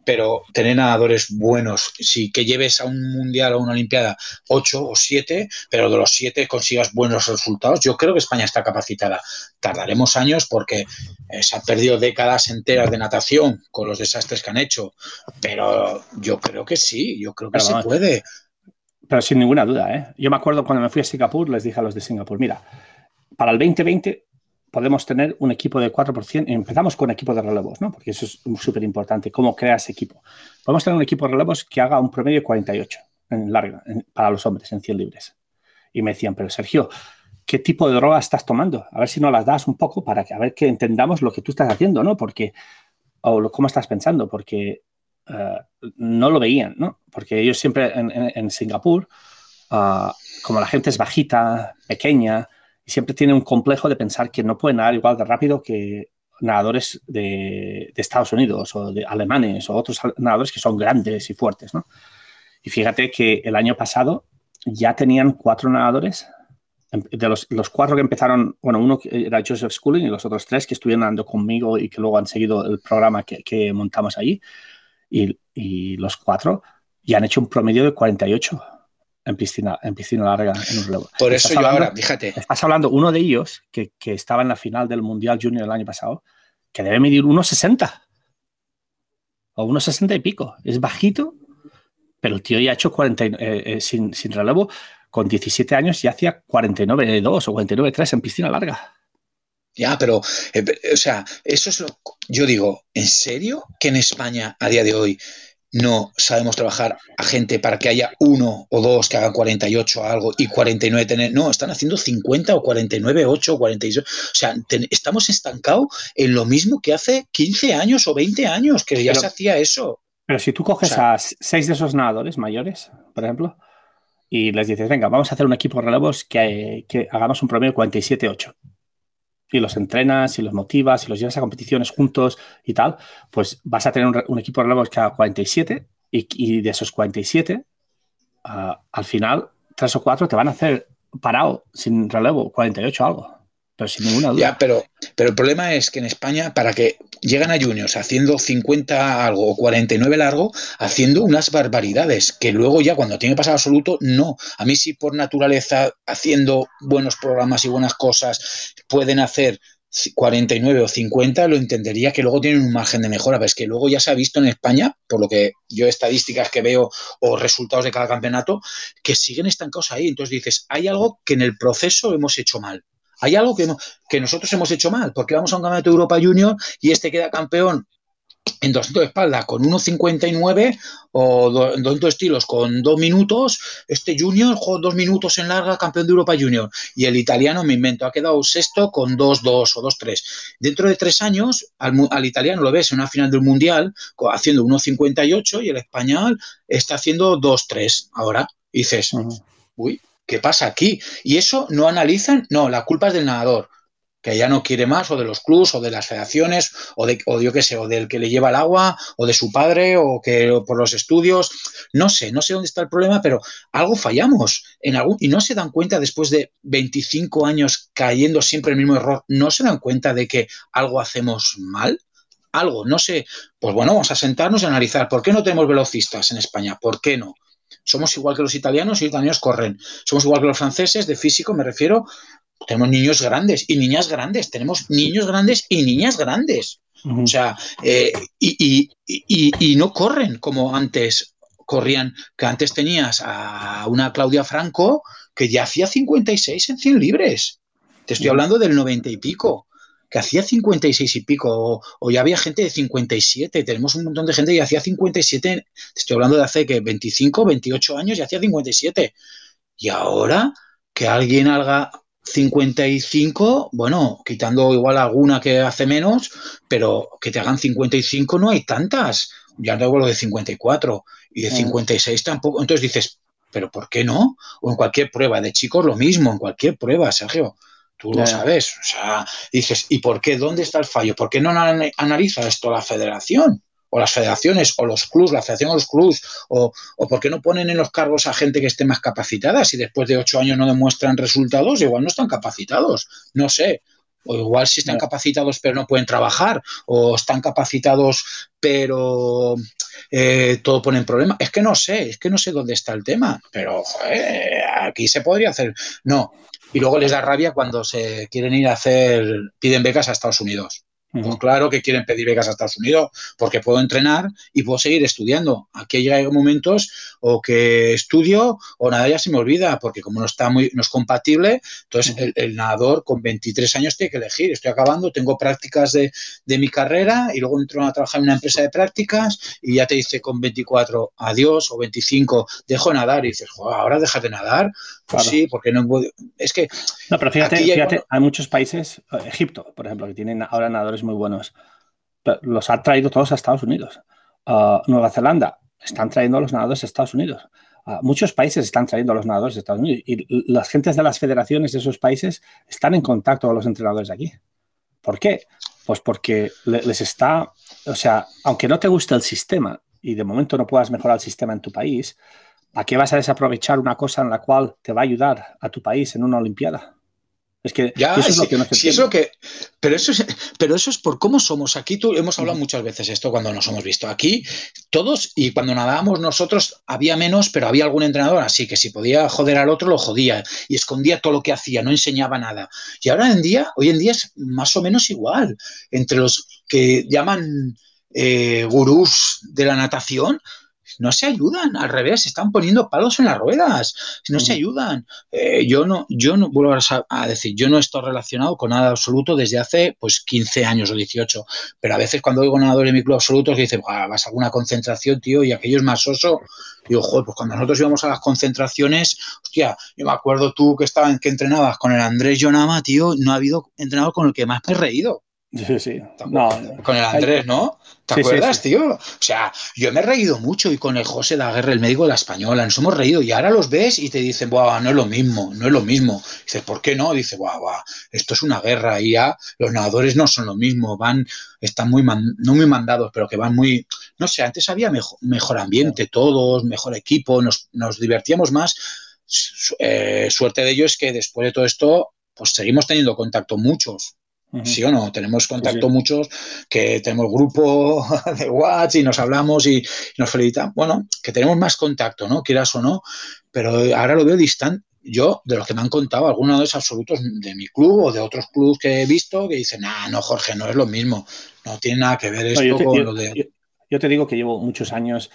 B: pero tener nadadores buenos, si que lleves a un mundial o una olimpiada ocho o siete, pero de los siete consigas buenos resultados, yo creo que España está capacitada. Tardaremos años porque eh, se han perdido décadas enteras de natación con los desastres que han hecho, pero yo creo que sí, yo creo que se puede.
A: Pero sin ninguna duda, ¿eh? Yo me acuerdo cuando me fui a Singapur, les dije a los de Singapur, mira, para el 2020 podemos tener un equipo de 4%, empezamos con equipo de relevos, ¿no? Porque eso es súper importante, cómo creas equipo. Podemos tener un equipo de relevos que haga un promedio de 48 en larga, para los hombres, en 100 libres. Y me decían, pero Sergio, ¿qué tipo de droga estás tomando? A ver si nos las das un poco para que, a ver que entendamos lo que tú estás haciendo, ¿no? Porque, o cómo estás pensando, porque eh, no lo veían, ¿no? Porque ellos siempre en, Singapur, ah, como la gente es bajita, pequeña, y siempre tienen un complejo de pensar que no pueden nadar igual de rápido que nadadores de, Estados Unidos o de alemanes o otros nadadores que son grandes y fuertes, ¿no? Y fíjate que el año pasado ya tenían cuatro nadadores em, de los, cuatro que empezaron, bueno, uno era Joseph Schooling y los otros tres que estuvieron andando conmigo y que luego han seguido el programa que, que montamos allí, y, los cuatro ya han hecho un promedio de 48 en piscina, en piscina larga en un relevo.
B: Por eso yo ahora, fíjate.
A: Estás hablando, uno de ellos, que, que, estaba en la final del Mundial Junior el año pasado, que debe medir 1,60 o 1,60 y pico. Es bajito, pero el tío ya ha hecho 40, eh, eh, sin, sin, relevo, con 17 años ya hacía 49,2 o 49,3 en piscina larga.
B: Ya, pero, eh, o sea, eso es lo. Yo digo, ¿en serio que en España a día de hoy no sabemos trabajar a gente para que haya uno o dos que hagan 48 algo y 49 tener. No, están haciendo 50 o 49, 8 o 46. O sea, estamos estancados en lo mismo que hace 15 años o 20 años, que ya se hacía eso.
A: Pero si tú coges a seis de esos nadadores mayores, por ejemplo, y les dices, venga, vamos a hacer un equipo de relevos que, que hagamos un promedio 47-8 y los entrenas y los motivas y los llevas a competiciones juntos y tal, pues vas a tener un, equipo de relevos que haga 47 y, y de esos 47, ah, al final, tres o cuatro te van a hacer parado sin relevo, 48 algo pero
B: el problema es que en España, para que llegan a juniors haciendo 50 algo o 49 largo, haciendo unas barbaridades, que luego ya cuando tiene pasar absoluto, no. A mí sí por naturaleza, haciendo buenos programas y buenas cosas, pueden hacer 49 o 50 lo entendería que luego tienen un margen de mejora, pero es que luego ya se ha visto en España, por lo que yo estadísticas que veo o resultados de cada campeonato, que siguen estancados ahí. Entonces dices, hay algo que en el proceso hemos hecho mal. Hay algo que, que nosotros hemos hecho mal, porque vamos a un campeonato de Europa Junior y este queda campeón en 200 de espalda con 1.59 o 200 estilos con 2 minutos, este junior jugó 2 minutos en larga, campeón de Europa Junior. Y el italiano, me invento, ha quedado sexto con 2-2 o 2-3. Dentro de tres años, al, italiano lo ves en una final del Mundial haciendo 1.58 y el español está haciendo 2-3 ahora. dices, uy, ¿qué pasa aquí? Y eso no analizan, no, la culpa es del nadador que ya no quiere más, o de los clubs, o de las federaciones, o de, o yo qué sé, o del que le lleva el agua, o de su padre, o que por los estudios. No sé, no sé dónde está el problema, pero algo fallamos en algún, y no se dan cuenta después de 25 años cayendo siempre el mismo error, no se dan cuenta de que algo hacemos mal. Algo, no sé. Pues bueno, vamos a sentarnos y analizar. ¿Por qué no tenemos velocistas en España? ¿Por qué no? Somos igual que los italianos y los italianos corren. Somos igual que los franceses, de físico me refiero, tenemos niños grandes y niñas grandes, tenemos niños grandes y niñas grandes. O sea, eh, y, y, no corren como antes corrían, que antes tenías a una Claudia Franco que ya hacía 56 en 100 libres. Te estoy hablando del 90 y pico, que hacía 56 y pico, o, ya había gente de 57, tenemos un montón de gente que hacía 57, te estoy hablando de hace que 25, 28 años y hacía 57. Y ahora que alguien haga 55, bueno, quitando igual alguna que hace menos, pero que te hagan 55 no hay tantas. Ya no hablo de 54 y de 56 mm. tampoco. Entonces dices, ¿pero por qué no? O en cualquier prueba de chicos lo mismo, en cualquier prueba, Sergio. Tú lo sabes. O sea, dices, ¿y por qué? ¿Dónde está el fallo? ¿Por qué no analiza esto la federación? o las federaciones, o los clubs, la federación o los clubs, o, o por qué no ponen en los cargos a gente que esté más capacitada, si después de ocho años no demuestran resultados, igual no están capacitados, no sé. O igual si están capacitados pero no pueden trabajar, o están capacitados pero eh, todo pone en problema. Es que no sé, es que no sé dónde está el tema, pero aquí se podría hacer. No. Y luego les da rabia cuando se quieren ir a hacer, piden becas a Estados Unidos. Pues claro que quieren pedir becas a Estados Unidos porque puedo entrenar y puedo seguir estudiando. Aquí llega momentos o que estudio o nada ya se me olvida porque como no está muy no es compatible, entonces el, nadador con 23 años tiene que elegir. Estoy acabando, tengo prácticas de, mi carrera y luego entro a trabajar en una empresa de prácticas y ya te dice con 24 adiós o 25 dejo de nadar y dices, ahora dejas de nadar. Pues sí, porque no es que
A: no, pero fíjate, fíjate, hay muchos países, Egipto, por ejemplo, que tienen ahora nadadores muy buenos. los ha traído todos a Estados Unidos. Nueva Zelanda están trayendo a los nadadores a Estados Unidos. muchos países están trayendo a los nadadores a Estados Unidos. Y las gentes de las federaciones de esos países están en contacto con los entrenadores de aquí. ¿Por qué? Pues porque les está, o sea, aunque no te guste el sistema y de momento no puedas mejorar el sistema en tu país, ¿a qué vas a desaprovechar una cosa en la cual te va a ayudar a tu país en una Olimpiada? Es que
B: eso es lo que no se es que, pero eso es, pero eso es por cómo somos. Aquí tú hemos hablado muchas veces esto cuando nos hemos visto. Aquí todos y cuando nadábamos nosotros había menos, pero había algún entrenador así que si podía joder al otro lo jodía y escondía todo lo que hacía, no enseñaba nada. Y ahora en día, hoy en día es más o menos igual entre los que llaman eh, gurús de la natación no se ayudan, al revés, se están poniendo palos en las ruedas, no se ayudan. Eh, yo no, yo no vuelvo a, decir, yo no estoy relacionado con nada absoluto desde hace pues 15 años o 18, pero a veces cuando oigo nadadores en mi club absoluto que dicen, vas a alguna concentración, tío, y aquello es más oso, digo, joder, pues cuando nosotros íbamos a las concentraciones, hostia, yo me acuerdo tú que estaban, que entrenabas con el Andrés Jonama, tío, no ha habido entrenador con el que más me he reído.
A: Sí, sí.
B: con el Andrés, ¿no? ¿Te acuerdas, tío? O sea, yo me he reído mucho y con el José Daguerre, el médico de la española, nos hemos reído y ahora los ves y te dicen, Buah, no es lo mismo, no es lo mismo. Dices, ¿por qué no? Dice, Buah, buah, esto es una guerra y ya los nadadores no son lo mismo, van, están muy, no muy mandados, pero que van muy, no sé, antes había mejor, ambiente, todos, mejor equipo, nos, divertíamos más. Eh, suerte de ello es que después de todo esto, pues seguimos teniendo contacto muchos ¿Sí o no? Tenemos contacto muchos que tenemos grupo [LAUGHS] de WhatsApp y nos hablamos y nos felicitan. Bueno, que tenemos más contacto, ¿no? Quieras o no, pero ahora lo veo distante. yo, de los que me han contado, algunos de esos absolutos de mi club o de otros clubes que he visto, que dicen, ah, no, Jorge, no es lo mismo. No tiene nada que ver esto con lo de.
A: Yo, te digo que llevo muchos años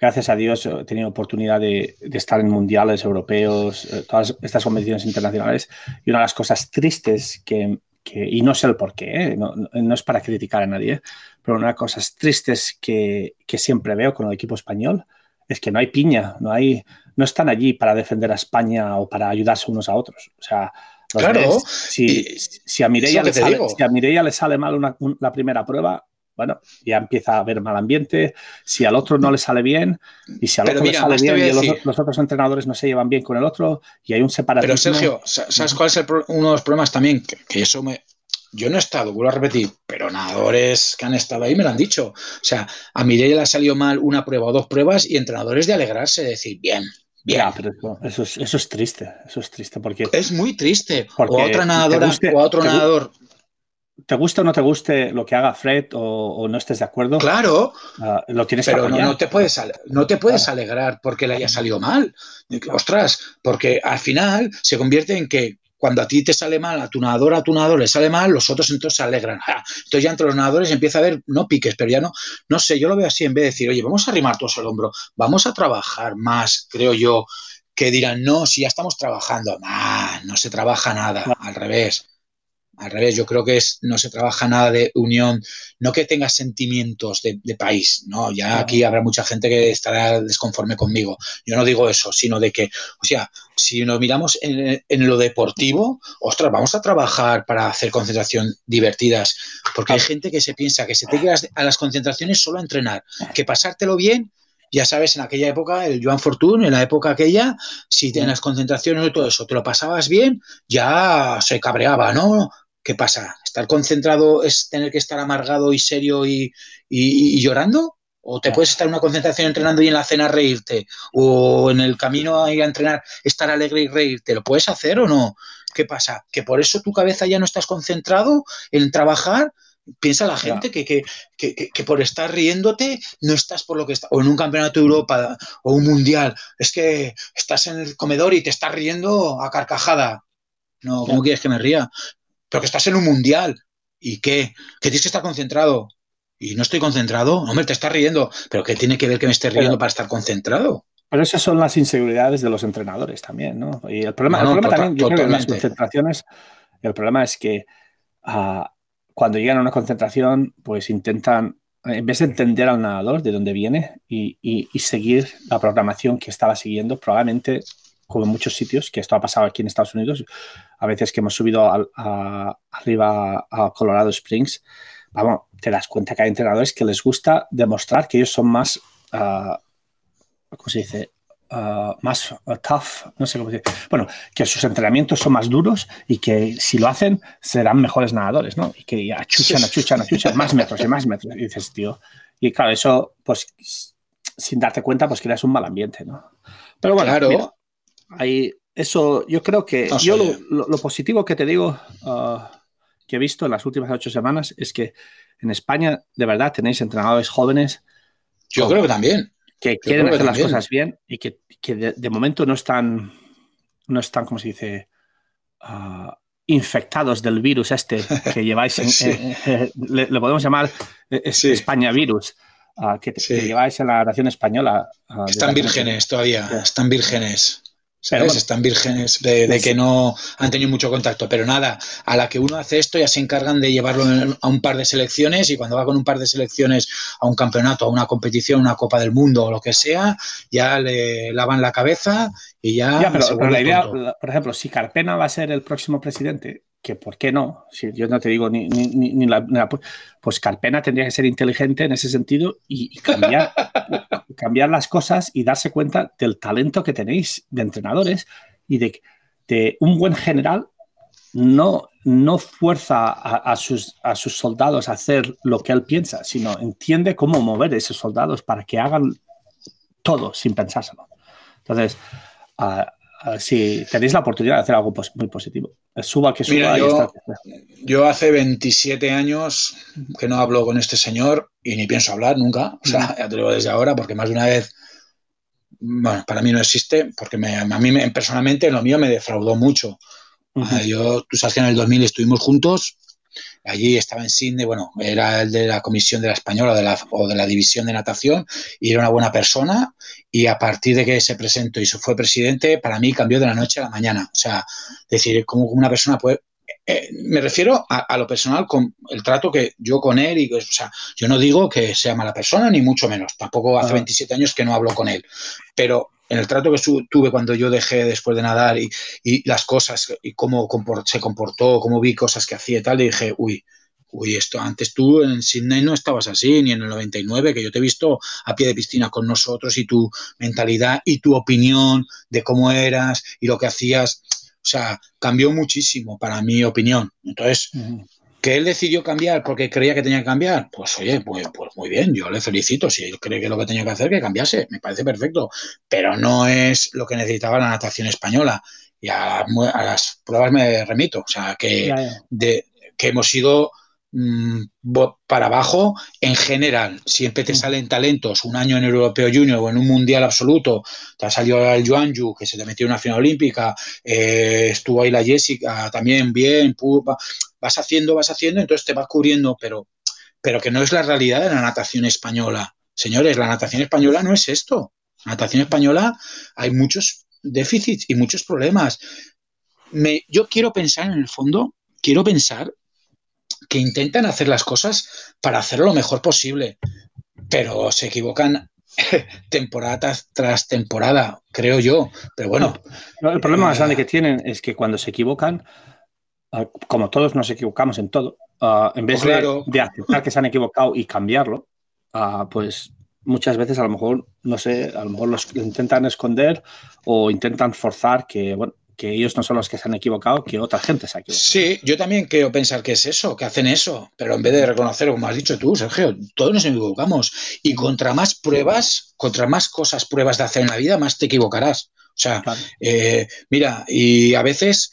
A: gracias a Dios he tenido oportunidad de, estar en mundiales europeos, eh, todas estas competiciones internacionales, y una de las cosas tristes que, y no sé el por qué, ¿eh? no, es para criticar a nadie, pero una de las cosas tristes que, que, siempre veo con el equipo español es que no hay piña, no, hay, no están allí para defender a España o para ayudarse unos a otros. O sea,
B: claro,
A: si, si, a Mireia le sale, si a le sale mal una, la primera prueba, bueno, ya empieza a haber mal ambiente. Si al otro no le sale bien, y si al otro le sale bien y los, otros entrenadores no se llevan bien con el otro, y hay un separatismo.
B: Pero Sergio, ¿sabes cuál es uno de los problemas también? Que, eso me. Yo no he estado, vuelvo a repetir, pero nadadores que han estado ahí me lo han dicho. O sea, a Mireia le ha salido mal una prueba o dos pruebas y entrenadores de alegrarse, de decir, bien, Bien.
A: pero eso, es, triste, eso es triste porque...
B: Es muy triste. o a otra nadadora o a otro nadador
A: te guste o no te guste lo que haga Fred o, no estés de acuerdo.
B: Claro.
A: Ah, lo tienes
B: pero no, te puedes, no te puedes alegrar porque le haya salido mal. Ostras, porque al final se convierte en que cuando a ti te sale mal, a tu nadador, a tu nadador le sale mal, los otros entonces se alegran. Ah, entonces ya entre los nadadores empieza a haber, no piques, pero ya no, no sé, yo lo veo así en vez de decir, oye, vamos a arrimar todos el hombro, vamos a trabajar más, creo yo, que dirán, no, si ya estamos trabajando, no se trabaja nada, al revés. Al revés, yo creo que es, no se trabaja nada de unión, no que tengas sentimientos de, país, ¿no? Ya aquí habrá mucha gente que estará desconforme conmigo. Yo no digo eso, sino de que, o sea, si nos miramos en, lo deportivo, ostras, vamos a trabajar para hacer concentración divertidas, porque hay gente que se piensa que se te quedas a las concentraciones solo a entrenar, que pasártelo bien ya sabes, en aquella época, el Joan Fortune, en la época aquella, si tenías concentraciones y todo eso, te lo pasabas bien, ya se cabreaba, ¿no? ¿Qué pasa? ¿Estar concentrado es tener que estar amargado y serio y, llorando? ¿O te puedes estar en una concentración entrenando y en la cena reírte? ¿O en el camino a ir a entrenar estar alegre y reírte? ¿Lo puedes hacer o no? ¿Qué pasa? ¿Que por eso tu cabeza ya no estás concentrado en trabajar? Piensa la gente que, que, que, por estar riéndote no estás por lo que está. O en un campeonato de Europa o un mundial. Es que estás en el comedor y te estás riendo a carcajada. No, ¿cómo quieres que me ría? Pero que estás en un mundial. ¿Y qué? Que tienes que estar concentrado. Y no estoy concentrado. Hombre, te estás riendo. Pero ¿qué tiene que ver que me esté riendo para estar concentrado?
A: Pero esas son las inseguridades de los entrenadores también, ¿no? Y el problema, también, yo creo las concentraciones, el problema es que ah, cuando llegan a una concentración, pues intentan, en vez de entender al nadador de dónde viene y, y seguir la programación que estaba siguiendo, probablemente como en muchos sitios, que esto ha pasado aquí en Estados Unidos, a veces que hemos subido a, arriba a Colorado Springs, vamos, te das cuenta que hay entrenadores que les gusta demostrar que ellos son más, uh, ¿cómo se dice? Ah, más tough, no sé cómo decir. Bueno, que sus entrenamientos son más duros y que si lo hacen serán mejores nadadores, ¿no? Y que achuchan, achuchan, achuchan, más metros y más metros. Y dices, tío. Y claro, eso, pues, sin darte cuenta, pues creas un mal ambiente, ¿no? Pero bueno, claro. Ahí, eso, yo creo que yo lo, positivo que te digo ah, que he visto en las últimas ocho semanas es que en España de verdad tenéis entrenadores jóvenes.
B: Yo creo que también.
A: Que quieren hacer las cosas bien y que, de, momento no están, no están, como se dice, ah, infectados del virus este que [LAUGHS] lleváis, eh, eh, le, podemos llamar eh, España virus. Ah, que, lleváis en la nación española.
B: están vírgenes todavía, están vírgenes. Están vírgenes de, que no han tenido mucho contacto, pero nada, a la que uno hace esto ya se encargan de llevarlo a un par de selecciones y cuando va con un par de selecciones a un campeonato, a una competición, una Copa del Mundo o lo que sea, ya le lavan la cabeza y ya...
A: pero, la idea, por ejemplo, si Carpena va a ser el próximo presidente, que por qué no, si yo no te digo ni, ni, la, pues Carpena tendría que ser inteligente en ese sentido y, cambiar, [LAUGHS] cambiar las cosas y darse cuenta del talento que tenéis de entrenadores y de, de un buen general no, no fuerza a, sus, a sus soldados a hacer lo que él piensa, sino entiende cómo mover a esos soldados para que hagan todo sin pensárselo. Entonces, uh, si tenéis la oportunidad de hacer algo muy positivo. Suba que suba.
B: yo, hace 27 años que no hablo con este señor y ni pienso hablar nunca. O sea, ya te lo digo desde ahora porque más de una vez bueno, para mí no existe, porque me, a mí me, personalmente lo mío me defraudó mucho. Ah, yo, tú sabes que en el 2000 estuvimos juntos, allí estaba en Sydney, bueno, era el de la comisión de la española de la, o de la división de natación y era una buena persona y a partir de que se presentó y se fue presidente, para mí cambió de la noche a la mañana. O sea, decir, cómo una persona puede eh, me refiero a, lo personal con el trato que yo con él, y, o sea, yo no digo que sea mala persona, ni mucho menos. Tampoco hace 27 años que no hablo con él. Pero en el trato que tuve cuando yo dejé después de nadar y, las cosas, y cómo se comportó, cómo vi cosas que hacía y tal, y dije, uy, uy, esto antes tú en Sydney no estabas así, ni en el 99, que yo te he visto a pie de piscina con nosotros y tu mentalidad y tu opinión de cómo eras y lo que hacías o sea, cambió muchísimo para mi opinión. Entonces, que él decidió cambiar porque creía que tenía que cambiar, pues oye, pues, pues, muy bien, yo le felicito. Si él cree que lo que tenía que hacer, que cambiase, me parece perfecto. Pero no es lo que necesitaba la natación española. Y a, las pruebas me remito. O sea, que, De, que hemos sido Mm, para abajo en general. Siempre te mm. salen talentos, un año en el Europeo Junior o en un Mundial absoluto, te ha salido el Yuanju, que se te metió en una final olímpica, eh, estuvo ahí la Jessica también bien, vas haciendo, vas haciendo, entonces te vas cubriendo, pero, pero que no es la realidad de la natación española. Señores, la natación española no es esto. La natación española hay muchos déficits y muchos problemas. Me, yo quiero pensar en el fondo, quiero pensar que intentan hacer las cosas para hacerlo lo mejor posible, pero se equivocan [LAUGHS] temporada tras, temporada, creo yo. Pero bueno.
A: el problema más grande que tienen es que cuando se equivocan, como todos nos equivocamos en todo, ah, en vez de, de, [LAUGHS] aceptar que se han equivocado y cambiarlo, ah, pues muchas veces a lo mejor, no sé, a lo mejor los intentan esconder o intentan forzar que, bueno, que ellos no son los que se han equivocado, que otra gente se ha equivocado.
B: Sí, yo también quiero pensar que es eso, que hacen eso, pero en vez de reconocer, como has dicho tú, Sergio, todos nos equivocamos. Y contra más pruebas, contra más cosas pruebas de hacer en la vida, más te equivocarás. O sea, eh, mira, y a veces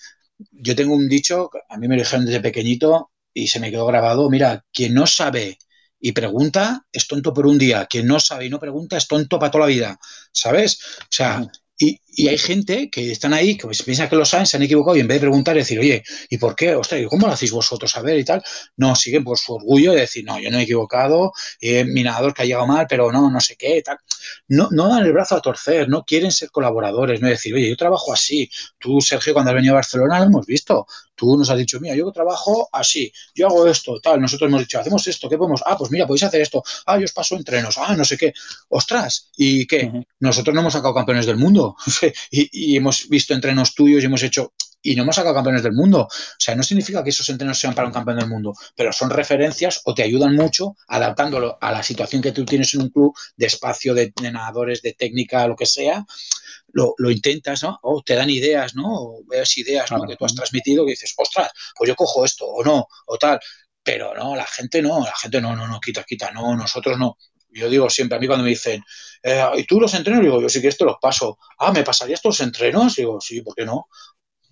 B: yo tengo un dicho, a mí me lo dijeron desde pequeñito y se me quedó grabado, mira, quien no sabe y pregunta es tonto por un día, quien no sabe y no pregunta es tonto para toda la vida, ¿sabes? O sea, y, y, hay gente que están ahí, que pues piensa que lo saben, se han equivocado y en vez de preguntar y decir, oye, ¿y por qué? Ostras, ¿cómo lo hacéis vosotros a ver y tal? No, siguen por su orgullo de decir, no, yo no he equivocado, eh, mi nadador que ha llegado mal, pero no, no sé qué, tal. No, no dan el brazo a torcer, no quieren ser colaboradores, no decir, oye, yo trabajo así. Tú, Sergio, cuando has venido a Barcelona lo hemos visto. Tú nos has dicho, mira, yo trabajo así, yo hago esto, tal. Nosotros hemos dicho, hacemos esto, ¿qué podemos? Ah, pues mira, podéis hacer esto. Ah, yo os paso entrenos. Ah, no sé qué. Ostras, ¿y qué? Nosotros no hemos sacado campeones del mundo [LAUGHS] [LAUGHS] y, y hemos visto entrenos tuyos y hemos hecho y no hemos sacado campeones del mundo. O sea, no significa que esos entrenos sean para un campeón del mundo, pero son referencias o te ayudan mucho adaptándolo a la situación que tú tienes en un club de espacio, de, nadadores, de técnica, lo que sea. Lo, intentas, ¿no? O te dan ideas, ¿no? O ves ideas que tú has transmitido que dices, ostras, pues yo cojo esto, o no, o tal. Pero no, la gente no, la gente no, no, no, quita, quita, no, nosotros no. Yo digo siempre, a mí cuando me dicen, eh, ¿y tú los entrenos? Digo, yo sí que esto los paso. Ah, ¿me pasarías tus entrenos? Digo, sí, ¿por qué no?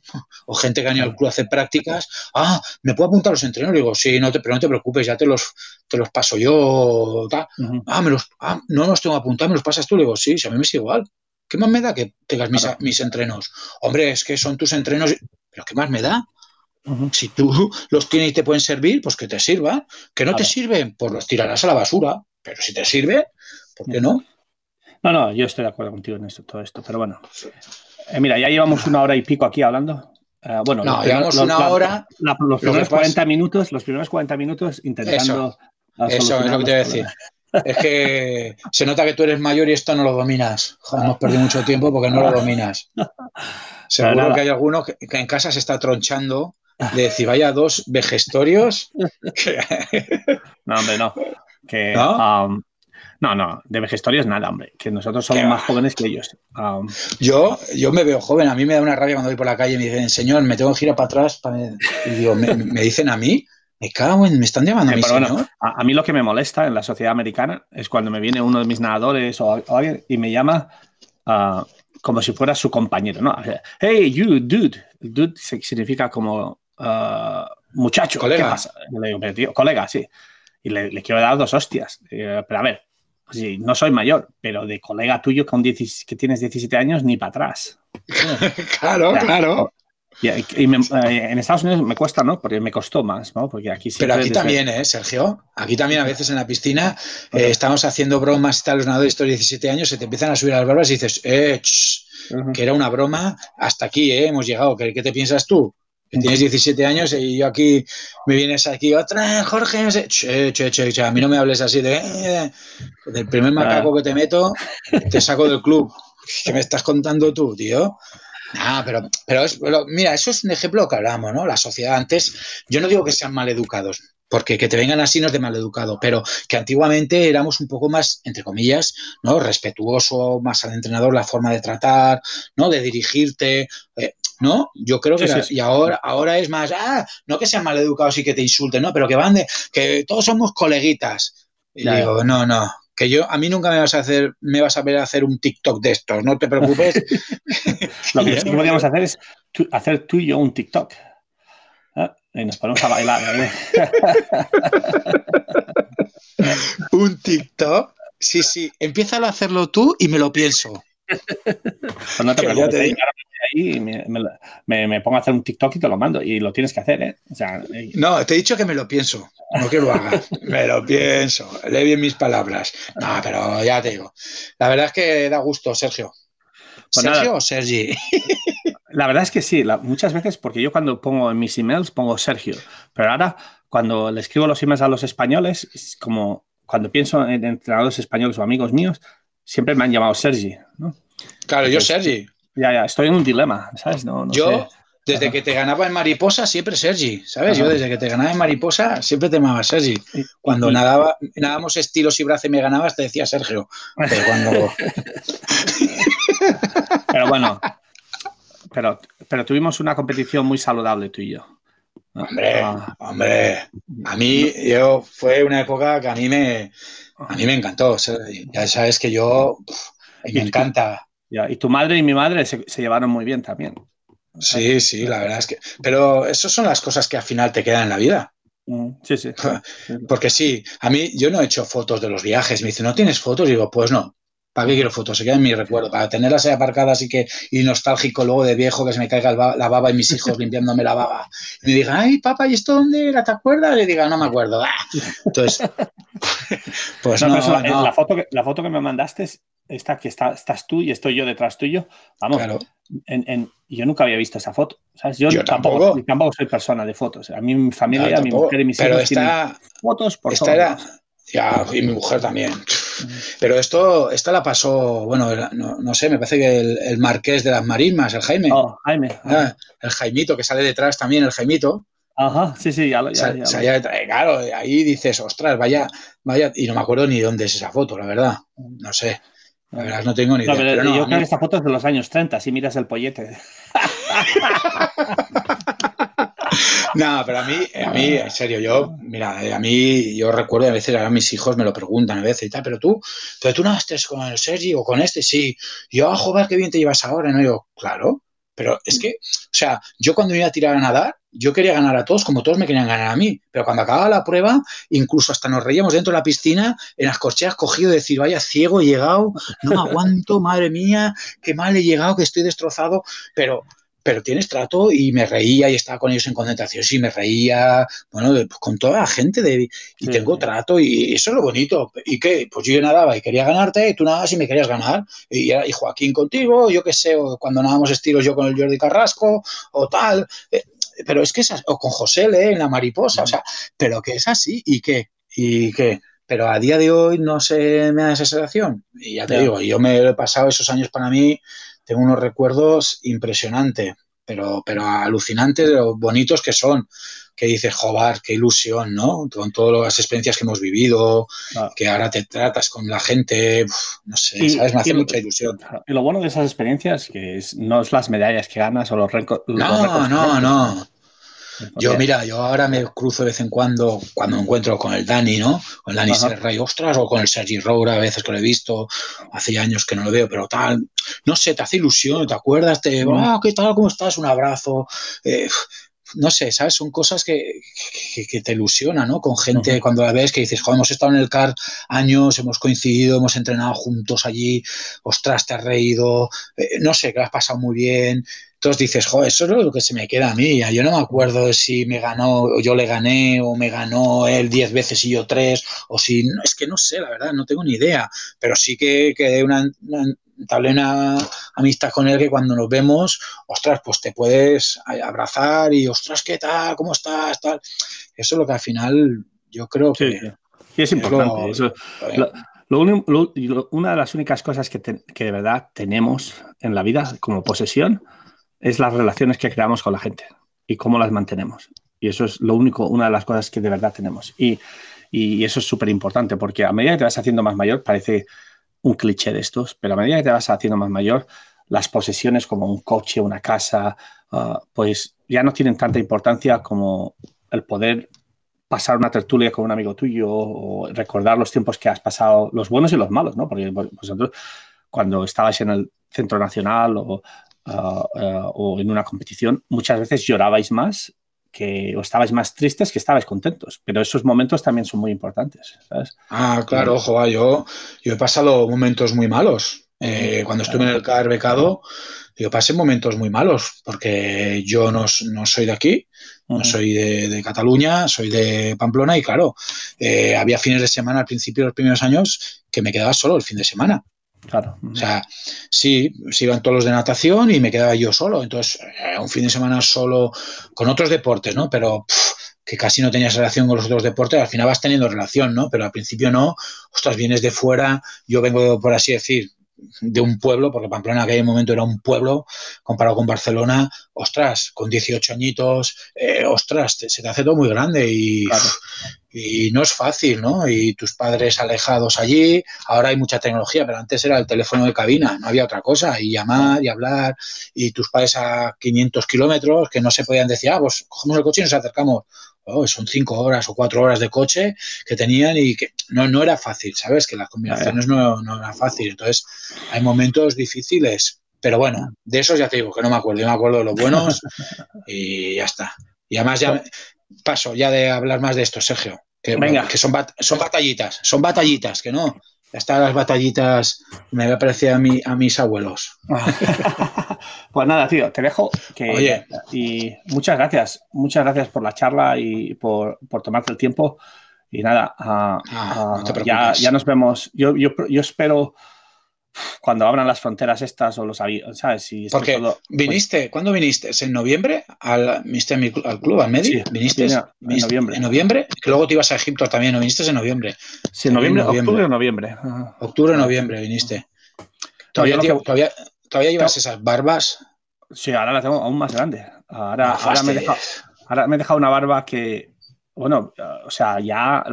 B: [LAUGHS] O gente que ha ido al club a hacer prácticas. Ah, ¿me puedo apuntar a los entrenos? Digo, sí, no te, pero no te preocupes, ya te los, te los paso yo. Ah, me los, ah, no los tengo apuntados, me los pasas tú. Digo, sí, si a mí me es igual. ¿Qué más me da que tengas mis, mis entrenos? Hombre, es que son tus entrenos. ¿Pero qué más me da? Si tú los tienes y te pueden servir, pues que te sirvan. Que no te sirven, pues los tirarás a la basura. Pero si te sirve, ¿por qué no?
A: No, no, yo estoy de acuerdo contigo en esto, todo esto. Pero bueno, eh, mira, ya llevamos una hora y pico aquí hablando. Eh, bueno,
B: no, llevamos una hora.
A: los primeros 40 minutos, los primeros 40 minutos intentando.
B: Eso, es lo que te voy a decir. Es que se nota que tú eres mayor y esto no lo dominas. hemos perdido mucho tiempo porque no lo dominas. [LAUGHS] Seguro que hay alguno que, en casa se está tronchando de decir, vaya dos vejestorios. [LAUGHS]
A: no, hombre, no. Que, ¿No? Um, no, no, de vejestorios nada, hombre, que nosotros somos más jóvenes que ellos. Um,
B: yo, yo me veo joven, a mí me da una rabia cuando voy por la calle y me dicen, señor, me tengo que girar para atrás. Y digo, ¿me, dicen a mí? Me cago en, me están llamando a mí, señor.
A: a, mí lo que me molesta en la sociedad americana es cuando me viene uno de mis nadadores o, alguien y me llama uh, como si fuera su compañero, ¿no? Hey, you, dude. Dude significa como uh, muchacho.
B: Colega.
A: ¿Qué pasa? Le digo, tío, colega, sí. Y le, quiero dar dos hostias. pero a ver, pues sí, no soy mayor, pero de colega tuyo con que tienes 17 años, ni para atrás. [LAUGHS]
B: claro, claro.
A: Y, eh, en Estados Unidos me cuesta, ¿no? Porque me costó más, ¿no? Porque aquí
B: Pero aquí también, ¿eh, Sergio? Aquí también a veces en la piscina eh, estamos haciendo bromas, tal, los nadadores de 17 años, se te empiezan a subir las barbas y dices, eh, que era una broma, hasta aquí, ¿eh? Hemos llegado, ¿qué, te piensas tú? Que tienes 17 años y yo aquí me vienes aquí otra, Jorge, che, che, che, a mí no me hables así de, eh, del primer macaco que te meto, te saco del club. ¿Qué me estás contando tú, tío? Ah, pero, pero, es, mira, eso es un ejemplo que hablamos, ¿no? La sociedad antes, yo no digo que sean mal educados, porque que te vengan así no es de mal educado, pero que antiguamente éramos un poco más, entre comillas, ¿no? Respetuoso, más al entrenador, la forma de tratar, ¿no? De dirigirte, eh, ¿no? Yo creo que y ahora, ahora es más, ah, no que sean mal educados y que te insulten, ¿no? Pero que van de, que todos somos coleguitas. Y digo, no, no, que yo a mí nunca me vas a hacer me vas a ver hacer un TikTok de estos, no te preocupes. [LAUGHS]
A: Lo que sí podríamos hacer es hacer tú y yo un TikTok. ¿eh? Y nos ponemos a bailar. ¿eh? [LAUGHS]
B: un TikTok. Sí, sí, empieza a hacerlo tú y me lo pienso.
A: Pues no te preocupes, ahí me, pongo a hacer un TikTok y te lo mando. Y lo tienes que hacer, ¿eh?
B: No, te he dicho que me lo pienso, no que lo hagas. [LAUGHS] me lo pienso. Lee bien mis palabras. No, pero ya te digo. La verdad es que da gusto, Sergio. Pues ¿Sergio o Sergi? [LAUGHS]
A: La verdad es que sí, muchas veces, porque yo cuando pongo en mis emails pongo Sergio, pero ahora cuando le escribo los emails a los españoles, es como cuando pienso en entrenadores españoles o amigos míos, siempre me han llamado Sergi, ¿no?
B: Claro, yo Sergi.
A: Ya, ya, estoy en un dilema, ¿sabes? No,
B: yo, desde que te ganaba en mariposa, siempre Sergi, ¿sabes? Yo desde que te ganaba en mariposa, siempre te llamaba Sergi. Cuando nadaba, nadábamos estilos y brazos y me ganabas, te decía Sergio. Pero cuando... [LAUGHS]
A: pero bueno, pero, pero tuvimos una competición muy saludable tú y yo.
B: Hombre, ah. hombre, a mí yo fue una época que a mí me, a mí me encantó. Ya sabes que yo me encanta.
A: Y tu madre y mi madre se, llevaron muy bien también.
B: Sí, sí, la verdad es que. Pero esas son las cosas que al final te quedan en la vida.
A: Mm, sí, sí. [LAUGHS]
B: Porque sí, a mí yo no he hecho fotos de los viajes. Me dice, ¿no tienes fotos? Y digo, pues no. ¿Para qué quiero fotos? Se queda en mi recuerdo. Para tenerlas ahí aparcadas y que y nostálgico luego de viejo que se me caiga la baba y mis hijos limpiándome la baba. Y me digan, ay, papá, ¿y esto dónde era? ¿Te acuerdas? Y diga, no me acuerdo. Ah". Entonces, [LAUGHS]
A: pues no, La, foto que, la foto que me mandaste esta que está, estás tú y estoy yo detrás tuyo. Vamos, en, yo nunca había visto esa foto. Yo, tampoco, tampoco, soy persona de fotos. A mí, mi familia, mi mujer y mis hijos tienen fotos por
B: esta ya, y mi mujer también. Pero esto, esta la pasó, bueno, no, sé, me parece que el, marqués de las marismas, el Jaime.
A: Oh, Jaime.
B: Ah, el Jaimito, que sale detrás también, el Jaimito.
A: Ajá, sí, sí, ya lo, ya,
B: Claro, ahí dices, ostras, vaya, vaya, y no me acuerdo ni dónde es esa foto, la verdad. No sé. La verdad, no tengo ni idea.
A: pero, yo creo que esta foto es de los años 30, si miras el pollete. [LAUGHS] [LAUGHS]
B: No, pero a mí, a mí, en serio, yo, mira, a mí, yo recuerdo a veces, ahora mis hijos me lo preguntan a veces y tal, pero tú, pero tú estés con el Sergi o con este, sí. yo, ah, joder, qué bien te llevas ahora, ¿no? Yo, claro, pero es que, o sea, yo cuando iba a tirar a nadar, yo quería ganar a todos como todos me querían ganar a mí. Pero cuando acababa la prueba, incluso hasta nos reíamos dentro de la piscina, en las corcheas cogido, decir, vaya ciego, he llegado, no me aguanto, madre mía, qué mal he llegado, que estoy destrozado. Pero pero tienes trato y me reía y estaba con ellos en concentración, sí, me reía, bueno, pues con toda la gente de, y tengo trato y eso es lo bonito. ¿Y qué? Pues yo nadaba y quería ganarte y tú nadabas y me querías ganar. Y, y Joaquín contigo, yo qué sé, o cuando nadábamos estilos yo con el Jordi Carrasco o tal. Eh, pero es que es o con José Le en la mariposa, o sea, pero que es así y qué, y qué. Pero a día de hoy no se me da esa sensación. Y ya te digo, yo me he pasado esos años para mí tengo unos recuerdos impresionantes, pero, pero alucinantes de lo bonitos que son. Que dices, joder, qué ilusión, ¿no? Con todas las experiencias que hemos vivido, que ahora te tratas con la gente, no sé, ¿sabes? Me hace mucha ilusión.
A: Y lo bueno de esas experiencias que es, no es las medallas que ganas o los récords.
B: No, no, no. Yo, mira, yo ahora me cruzo de vez en cuando, cuando me encuentro con el Dani, ¿no? Con el Dani Serra ostras, o con el Sergi Roura, a veces que lo he visto, hace años que no lo veo, pero tal, no sé, te hace ilusión, ¿te acuerdas? Te, ah, ¿qué tal? ¿Cómo estás? Un abrazo. Eh, no sé, ¿sabes? Son cosas que, que, te ilusionan, ¿no? Con gente cuando la ves que dices, joder, hemos estado en el CAR años, hemos coincidido, hemos entrenado juntos allí, ostras, te has reído, eh, no sé, que lo has pasado muy bien. Entonces dices, joder, eso es lo que se me queda a mí. Yo no me acuerdo si me ganó, o yo le gané, o me ganó él diez veces y yo tres, o si, no, es que no sé, la verdad, no tengo ni idea. Pero sí que, que una, una entablé una amistad con él que cuando nos vemos, ostras, pues te puedes abrazar y, ostras, ¿qué tal? ¿Cómo estás? Tal. Eso es lo que al final yo creo que...
A: Sí, es importante. una de las únicas cosas que, que de verdad tenemos en la vida como posesión es las relaciones que creamos con la gente y cómo las mantenemos. Y eso es lo único, una de las cosas que de verdad tenemos. Y, y eso es súper importante porque a medida que te vas haciendo más mayor, parece un cliché de estos, pero a medida que te vas haciendo más mayor, las posesiones como un coche, una casa, ah, pues ya no tienen tanta importancia como el poder pasar una tertulia con un amigo tuyo o recordar los tiempos que has pasado, los buenos y los malos, ¿no? Porque vosotros cuando estabais en el centro nacional o, ah, o en una competición, muchas veces llorabais más que o estabais más tristes que estabais contentos. Pero esos momentos también son muy importantes.
B: Ah, claro, ojo, yo, yo he pasado momentos muy malos. Eh, cuando estuve en el CAR becado, yo pasé momentos muy malos, porque yo no, soy de aquí, no soy de, Cataluña, soy de Pamplona y claro, eh, había fines de semana al principio de los primeros años que me quedaba solo el fin de semana.
A: Claro.
B: O sea, sí, se iban todos los de natación y me quedaba yo solo. Entonces, eh, un fin de semana solo con otros deportes, ¿no? Pero que casi no tenías relación con los otros deportes, al final vas teniendo relación, ¿no? Pero al principio no. Ostras, vienes de fuera, yo vengo, por así decir, de un pueblo, porque Pamplona en aquel momento era un pueblo comparado con Barcelona, ostras, con 18 añitos, eh, ostras, se te hace todo muy grande y, y no es fácil, ¿no? Y tus padres alejados allí, ahora hay mucha tecnología, pero antes era el teléfono de cabina, no había otra cosa, y llamar y hablar, y tus padres a 500 kilómetros que no se podían decir, ah, pues cogemos el coche y nos acercamos. Oh, son cinco horas o cuatro horas de coche que tenían y que no, no era fácil, ¿sabes? Que las combinaciones no, no eran fáciles. Entonces, hay momentos difíciles, pero bueno, de esos ya te digo que no me acuerdo. Yo me acuerdo de los buenos [LAUGHS] y ya está. Y además ya paso ya de hablar más de esto, Sergio. Que, Venga. que son, son batallitas, son batallitas, que no. Ya están las batallitas, me parecido a, mí, a mis abuelos. [LAUGHS]
A: pues nada, tío, te dejo. Que, Oye. Y muchas gracias, muchas gracias por la charla y por, por tomarte el tiempo. Y nada, ah, ah, ya, ya, nos vemos. Yo, yo, yo espero cuando abran las fronteras estas o los aviones, ¿sabes? Si
B: Porque pues viniste, ¿cuándo viniste? ¿En noviembre al, viniste al club, al medio? ¿Viniste, en noviembre? ¿En noviembre? Que luego te ibas a Egipto también, ¿no viniste en noviembre?
A: Sí, en noviembre, octubre o noviembre.
B: Octubre o noviembre viniste. ¿Todavía, todavía, todavía llevas esas barbas?
A: Sí, ahora las tengo aún más grande. Ahora, ahora, me he dejado, ahora me he dejado una barba que, bueno, o sea, ya,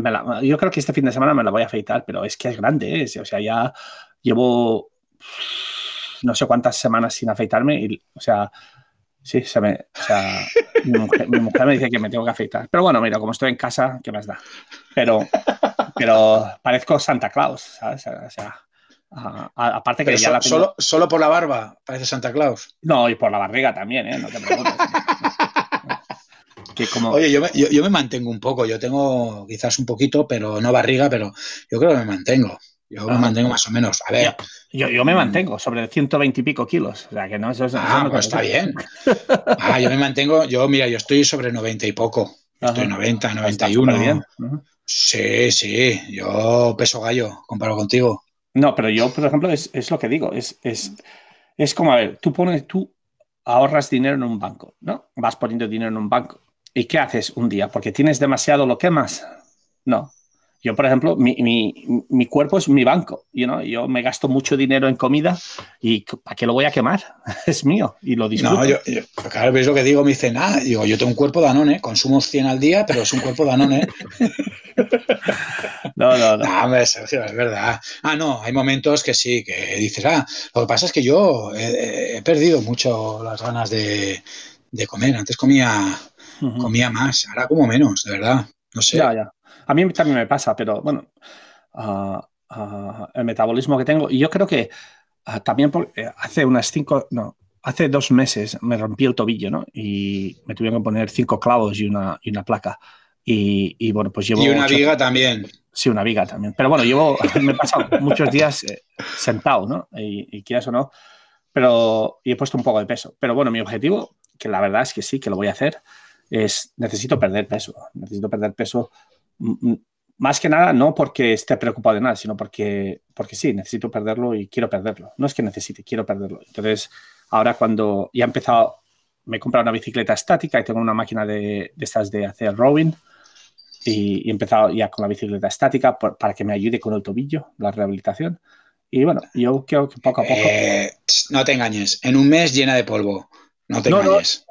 A: yo creo que este fin de semana me la voy a afeitar, pero es que es grande, ¿eh? o sea, ya llevo no sé cuántas semanas sin afeitarme y, o sea, sí, se me, o sea, mi mujer, me dice que me tengo que afeitar. Pero bueno, mira, como estoy en casa, ¿qué más da? Pero, pero parezco Santa Claus, ¿sabes? O sea, aparte que ya la
B: solo, solo por la barba parece Santa Claus.
A: No, y por la barriga también, ¿eh? No te preocupes.
B: Oye, yo me, yo me mantengo un poco, yo tengo quizás un poquito, pero no barriga, pero yo creo que me mantengo. Yo me mantengo más o menos. A ver.
A: Yo, yo, me mantengo sobre 120 y pico kilos. O sea, que no, eso,
B: ah, pues está bien. [LAUGHS] Ah, yo me mantengo, yo, mira, yo estoy sobre 90 y poco. Estoy 90, 91. Bien. Sí, sí. Yo peso gallo, comparo contigo.
A: No, pero yo, por ejemplo, es, es lo que digo. Es, es, es como, a ver, tú pones, tú ahorras dinero en un banco, ¿no? Vas poniendo dinero en un banco. ¿Y qué haces un día? Porque tienes demasiado, ¿lo quemas? No. Yo, por ejemplo, mi, mi, mi cuerpo es mi banco. You know? Yo me gasto mucho dinero en comida y ¿para qué lo voy a quemar? [LAUGHS] es mío y lo disfruto. No,
B: yo, claro, ves lo que digo, me dicen, ah, digo, yo tengo un cuerpo Danone, consumo 100 al día, pero es un cuerpo Danone. [LAUGHS]
A: no, no, no. [LAUGHS]
B: No, hombre, Sergio, es verdad. Ah, no, hay momentos que sí, que dices, ah, lo que pasa es que yo he, perdido mucho las ganas de, de comer. Antes comía, comía más, ahora como menos, de verdad. No sé.
A: Ya, ya. A mí también me pasa, pero bueno, ah, ah, el metabolismo que tengo, y yo creo que ah, también eh, hace unas cinco, no, hace dos meses me rompí el tobillo, ¿no? Y me tuvieron que poner cinco clavos y una, y una placa. Y, bueno, pues llevo...
B: Y una viga también.
A: Sí, una viga también. Pero bueno, llevo, [LAUGHS] me he pasado muchos días eh, sentado, ¿no? Y, y quieras o no, pero y he puesto un poco de peso. Pero bueno, mi objetivo, que la verdad es que sí, que lo voy a hacer, es necesito perder peso. Necesito perder peso más que nada no porque esté preocupado de nada, sino porque, porque sí, necesito perderlo y quiero perderlo. No es que necesite, quiero perderlo. Entonces, ahora cuando ya he empezado, me he comprado una bicicleta estática y tengo una máquina de, de estas de hacer rowing y, he empezado ya con la bicicleta estática para que me ayude con el tobillo, la rehabilitación. Y bueno, yo creo que poco a poco...
B: Eh, no te engañes, en un mes llena de polvo, no te engañes.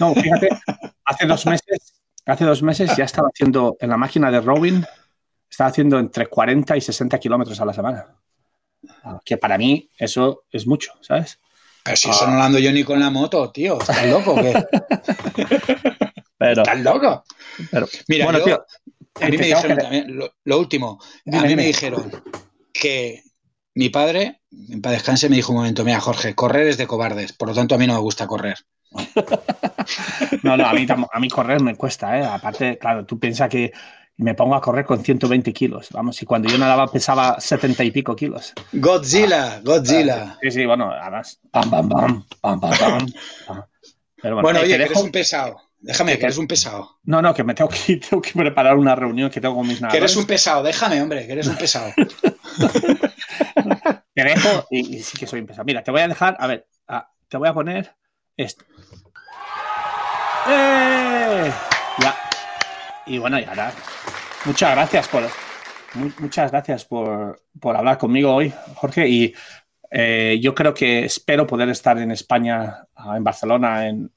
A: No, no, fíjate, hace dos meses, hace dos meses ya estaba haciendo en la máquina de rowing estaba haciendo entre 40 y 60 kilómetros a la semana. Ah, que para mí eso es mucho, ¿sabes?
B: Pero si eso no lo ando yo ni con la moto, tío. ¿Estás loco o qué? [LAUGHS] pero, ¿Estás loco? Pero, Mira, bueno, tío, a mí me dijeron también, lo, último, a mí me dijeron que mi padre, en paz descanse, me dijo un momento, mira, Jorge, correr es de cobardes, por lo tanto a mí no me gusta correr. [LAUGHS]
A: no, no, a mí, a mí correr me cuesta, ¿eh? Aparte, claro, tú piensas que me pongo a correr con 120 kilos. Vamos, y cuando yo nadaba pesaba 70 y pico kilos.
B: Godzilla, Godzilla.
A: Sí, sí, bueno, además. Pam, pam, pam, pam, pam,
B: pam. Pero bueno, oye, que eres un pesado. Déjame, que, eres un pesado.
A: No, no, que me tengo que, [LAUGHS] tengo que preparar una reunión que tengo con mis nadadores.
B: Que eres un pesado, déjame, hombre, que eres un pesado. [LAUGHS]
A: te dejo y, sí que soy un pesado. Mira, te voy a dejar, a ver, te voy a poner ¡Eh! Ya. Y bueno, y ahora Muchas gracias por, muchas gracias por, hablar conmigo hoy, Jorge. Y eh, yo creo que espero poder estar en España, ah, en Barcelona, en,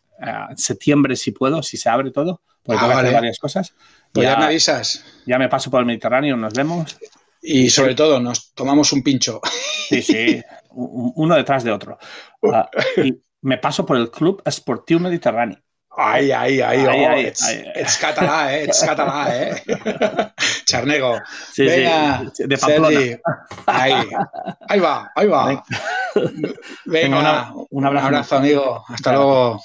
A: septiembre, si puedo, si se abre todo, porque ah, varias cosas.
B: Pues ya, me avisas.
A: Ya me paso por el Mediterráneo, nos vemos.
B: Y sobre todo, nos tomamos un pincho.
A: Sí, sí, [LAUGHS] uno detrás de otro. Ah, y me paso por el Club Esportivo Mediterráneo.
B: Ay, ay, ay, oh, ets, català, eh? Ets català, eh? [LAUGHS] Charnego.
A: Sí, Venga, sí, de Pamplona.
B: Ahí. ahí va, ahí va. Venga, un abrazo,
A: un abrazo
B: amigo. Hasta luego.